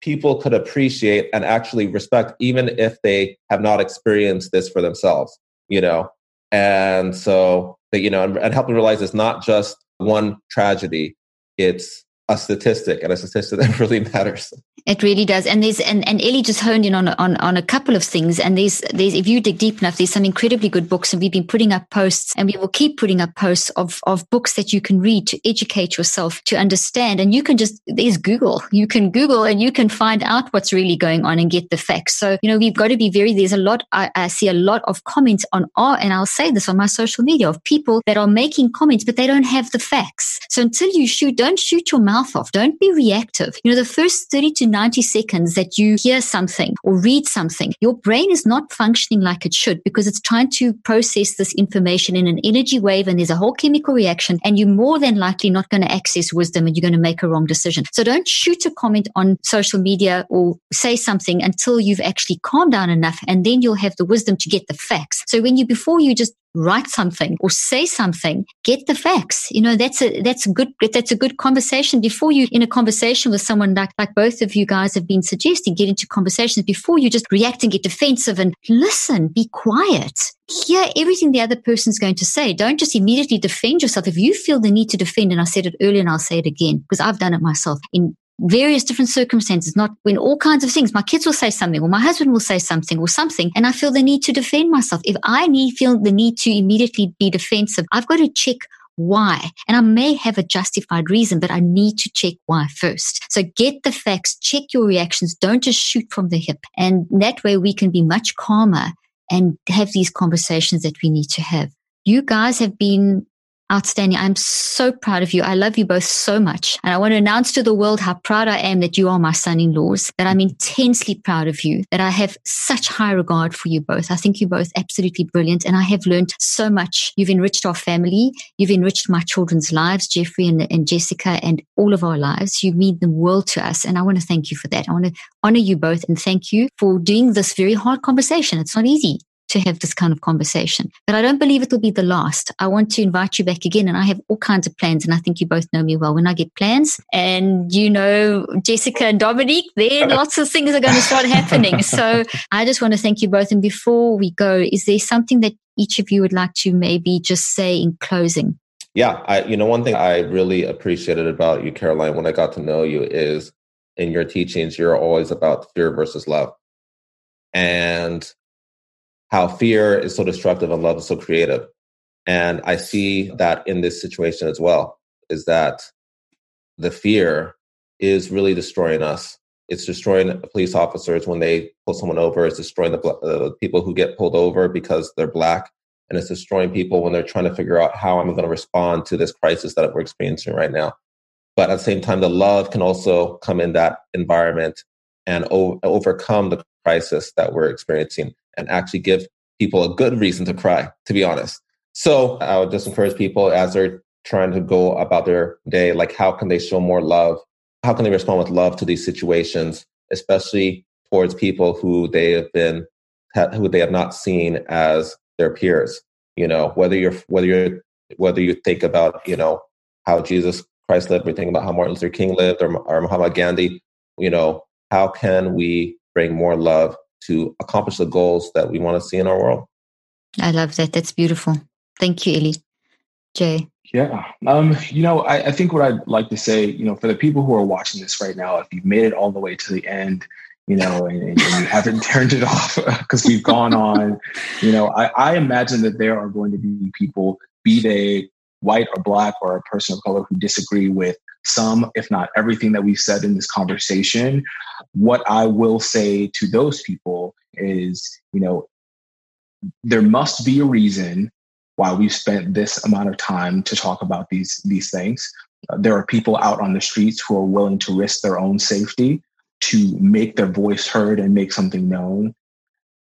people could appreciate and actually respect even if they have not experienced this for themselves you know? And so that you know and, and help them realize it's not just one tragedy it's a statistic and a statistic that really matters it really does. And there's and, and Ellie just honed in on, on on a couple of things. And there's there's if you dig deep enough, there's some incredibly good books. And we've been putting up posts and we will keep putting up posts of of books that you can read to educate yourself, to understand. And you can just there's Google. You can Google and you can find out what's really going on and get the facts. So, you know, we've got to be very there's a lot I, I see a lot of comments on our and I'll say this on my social media of people that are making comments, but they don't have the facts. So until you shoot, don't shoot your mouth off. Don't be reactive. You know, the first 30 to 90 seconds that you hear something or read something, your brain is not functioning like it should because it's trying to process this information in an energy wave and there's a whole chemical reaction and you're more than likely not going to access wisdom and you're going to make a wrong decision. So don't shoot a comment on social media or say something until you've actually calmed down enough and then you'll have the wisdom to get the facts. So when you, before you just write something or say something, get the facts. You know, that's a, that's a good, that's a good conversation before you in a conversation with someone like, like both of you guys have been suggesting, get into conversations before you just react and get defensive and listen, be quiet hear everything the other person's going to say. Don't just immediately defend yourself. If you feel the need to defend, and I said it earlier and I'll say it again, because I've done it myself in various different circumstances, not when all kinds of things. My kids will say something or my husband will say something or something. And I feel the need to defend myself. If I need, feel the need to immediately be defensive, I've got to check why. And I may have a justified reason, but I need to check why first. So get the facts, check your reactions. Don't just shoot from the hip. And that way we can be much calmer and have these conversations that we need to have. You guys have been outstanding. I'm so proud of you. I love you both so much. And I want to announce to the world how proud I am that you are my son in laws, that I'm intensely proud of you, that I have such high regard for you both. I think you're both absolutely brilliant. And I have learned so much. You've enriched our family. You've enriched my children's lives, Jeffrey and, and Jessica, and all of our lives. You mean the world to us. And I want to thank you for that. I want to honor you both and thank you for doing this very hard conversation. It's not easy to have this kind of conversation. But I don't believe it will be the last. I want to invite you back again, and I have all kinds of plans. And I think you both know me well. When I get plans, and you know Jessica and Dominique, then lots of things are going to start happening. So I just want to thank you both. And before we go, is there something that each of you would like to maybe just say in closing? Yeah, I, you know, one thing I really appreciated about you, Caroline, when I got to know you is in your teachings, you're always about fear versus love. And how fear is so destructive and love is so creative. And I see that in this situation as well, is that the fear is really destroying us. It's destroying police officers when they pull someone over. It's destroying the uh, people who get pulled over because they're black. And it's destroying people when they're trying to figure out how I'm going to respond to this crisis that we're experiencing right now. But at the same time, the love can also come in that environment and o- overcome the crisis that we're experiencing and actually give people a good reason to cry, to be honest. So I would just encourage people as they're trying to go about their day, like how can they show more love? How can they respond with love to these situations, especially towards people who they have been, who they have not seen as their peers? You know, whether you're, whether you're, whether you think about, you know, how Jesus Christ lived, or think about how Martin Luther King lived or, or Muhammad Gandhi, you know, how can we bring more love to accomplish the goals that we want to see in our world. I love that. That's beautiful. Thank you, Eli. Jay. Yeah. Um, you know, I, I, think what I'd like to say, you know, for the people who are watching this right now, if you've made it all the way to the end, you know, and, and you haven't turned it off because we've gone on, you know, I, I imagine that there are going to be people, be they white or black or a person of color who disagree with some, if not everything that we've said in this conversation. What I will say to those people is, you know, there must be a reason why we've spent this amount of time to talk about these these things. Uh, there are people out on the streets who are willing to risk their own safety to make their voice heard and make something known.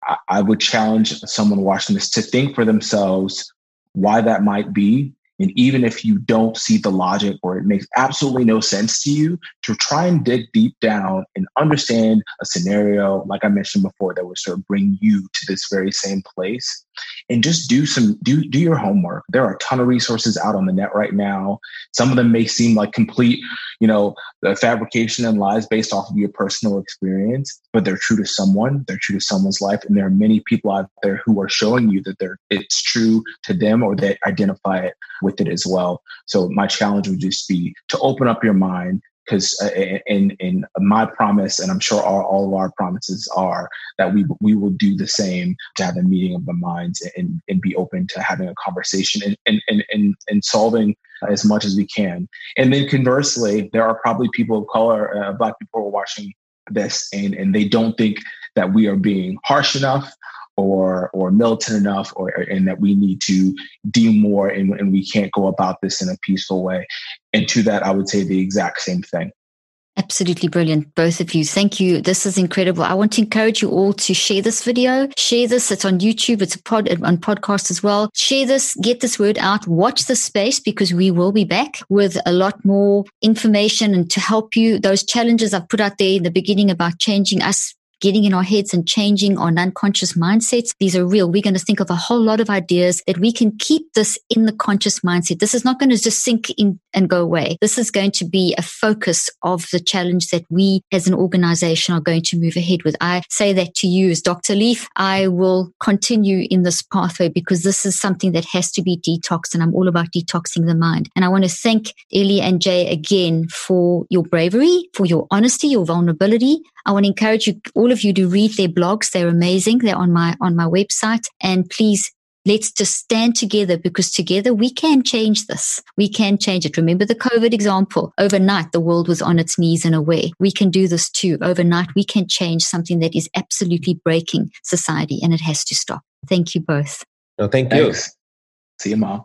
I, I would challenge someone watching this to think for themselves why that might be and even if you don't see the logic or it makes absolutely no sense to you, to try and dig deep down and understand a scenario, like I mentioned before, that would sort of bring you to this very same place. And just do some do do your homework. There are a ton of resources out on the net right now. Some of them may seem like complete you know fabrication and lies based off of your personal experience but they're true to someone they're true to someone's life and there are many people out there who are showing you that they're it's true to them or they identify it with it as well so my challenge would just be to open up your mind because uh, in in my promise, and I'm sure all, all of our promises are that we we will do the same to have a meeting of the minds and, and be open to having a conversation and and, and, and, and solving as much as we can. And then conversely, there are probably people of color, uh, Black people who are watching this, and and they don't think that we are being harsh enough or or militant enough or and that we need to do more and, and we can't go about this in a peaceful way and to that i would say the exact same thing Absolutely brilliant, both of you. Thank you. This is incredible. I want to encourage you all to share this video. Share this. It's on YouTube. It's a pod on podcast as well. Share this. Get this word out. Watch the space because we will be back with a lot more information and to help you. Those challenges I've put out there in the beginning about changing us getting in our heads and changing our unconscious mindsets. These are real. We're going to think of a whole lot of ideas that we can keep this in the conscious mindset. This is not going to just sink in and go away. This is going to be a focus of the challenge that we as an organization are going to move ahead with. I say that to you as Dr. Leaf. I will continue in this pathway because this is something that has to be detoxed and I'm all about detoxing the mind. And I want to thank Ellie and Jay again for your bravery, for your honesty, your vulnerability. I want to encourage you, all of you to read their blogs. They're amazing. They're on my, on my website and please Let's just stand together because together we can change this. We can change it. Remember the COVID example. Overnight, the world was on its knees in a way. We can do this too. Overnight, we can change something that is absolutely breaking society and it has to stop. Thank you both. No, thank you. See you, Mom.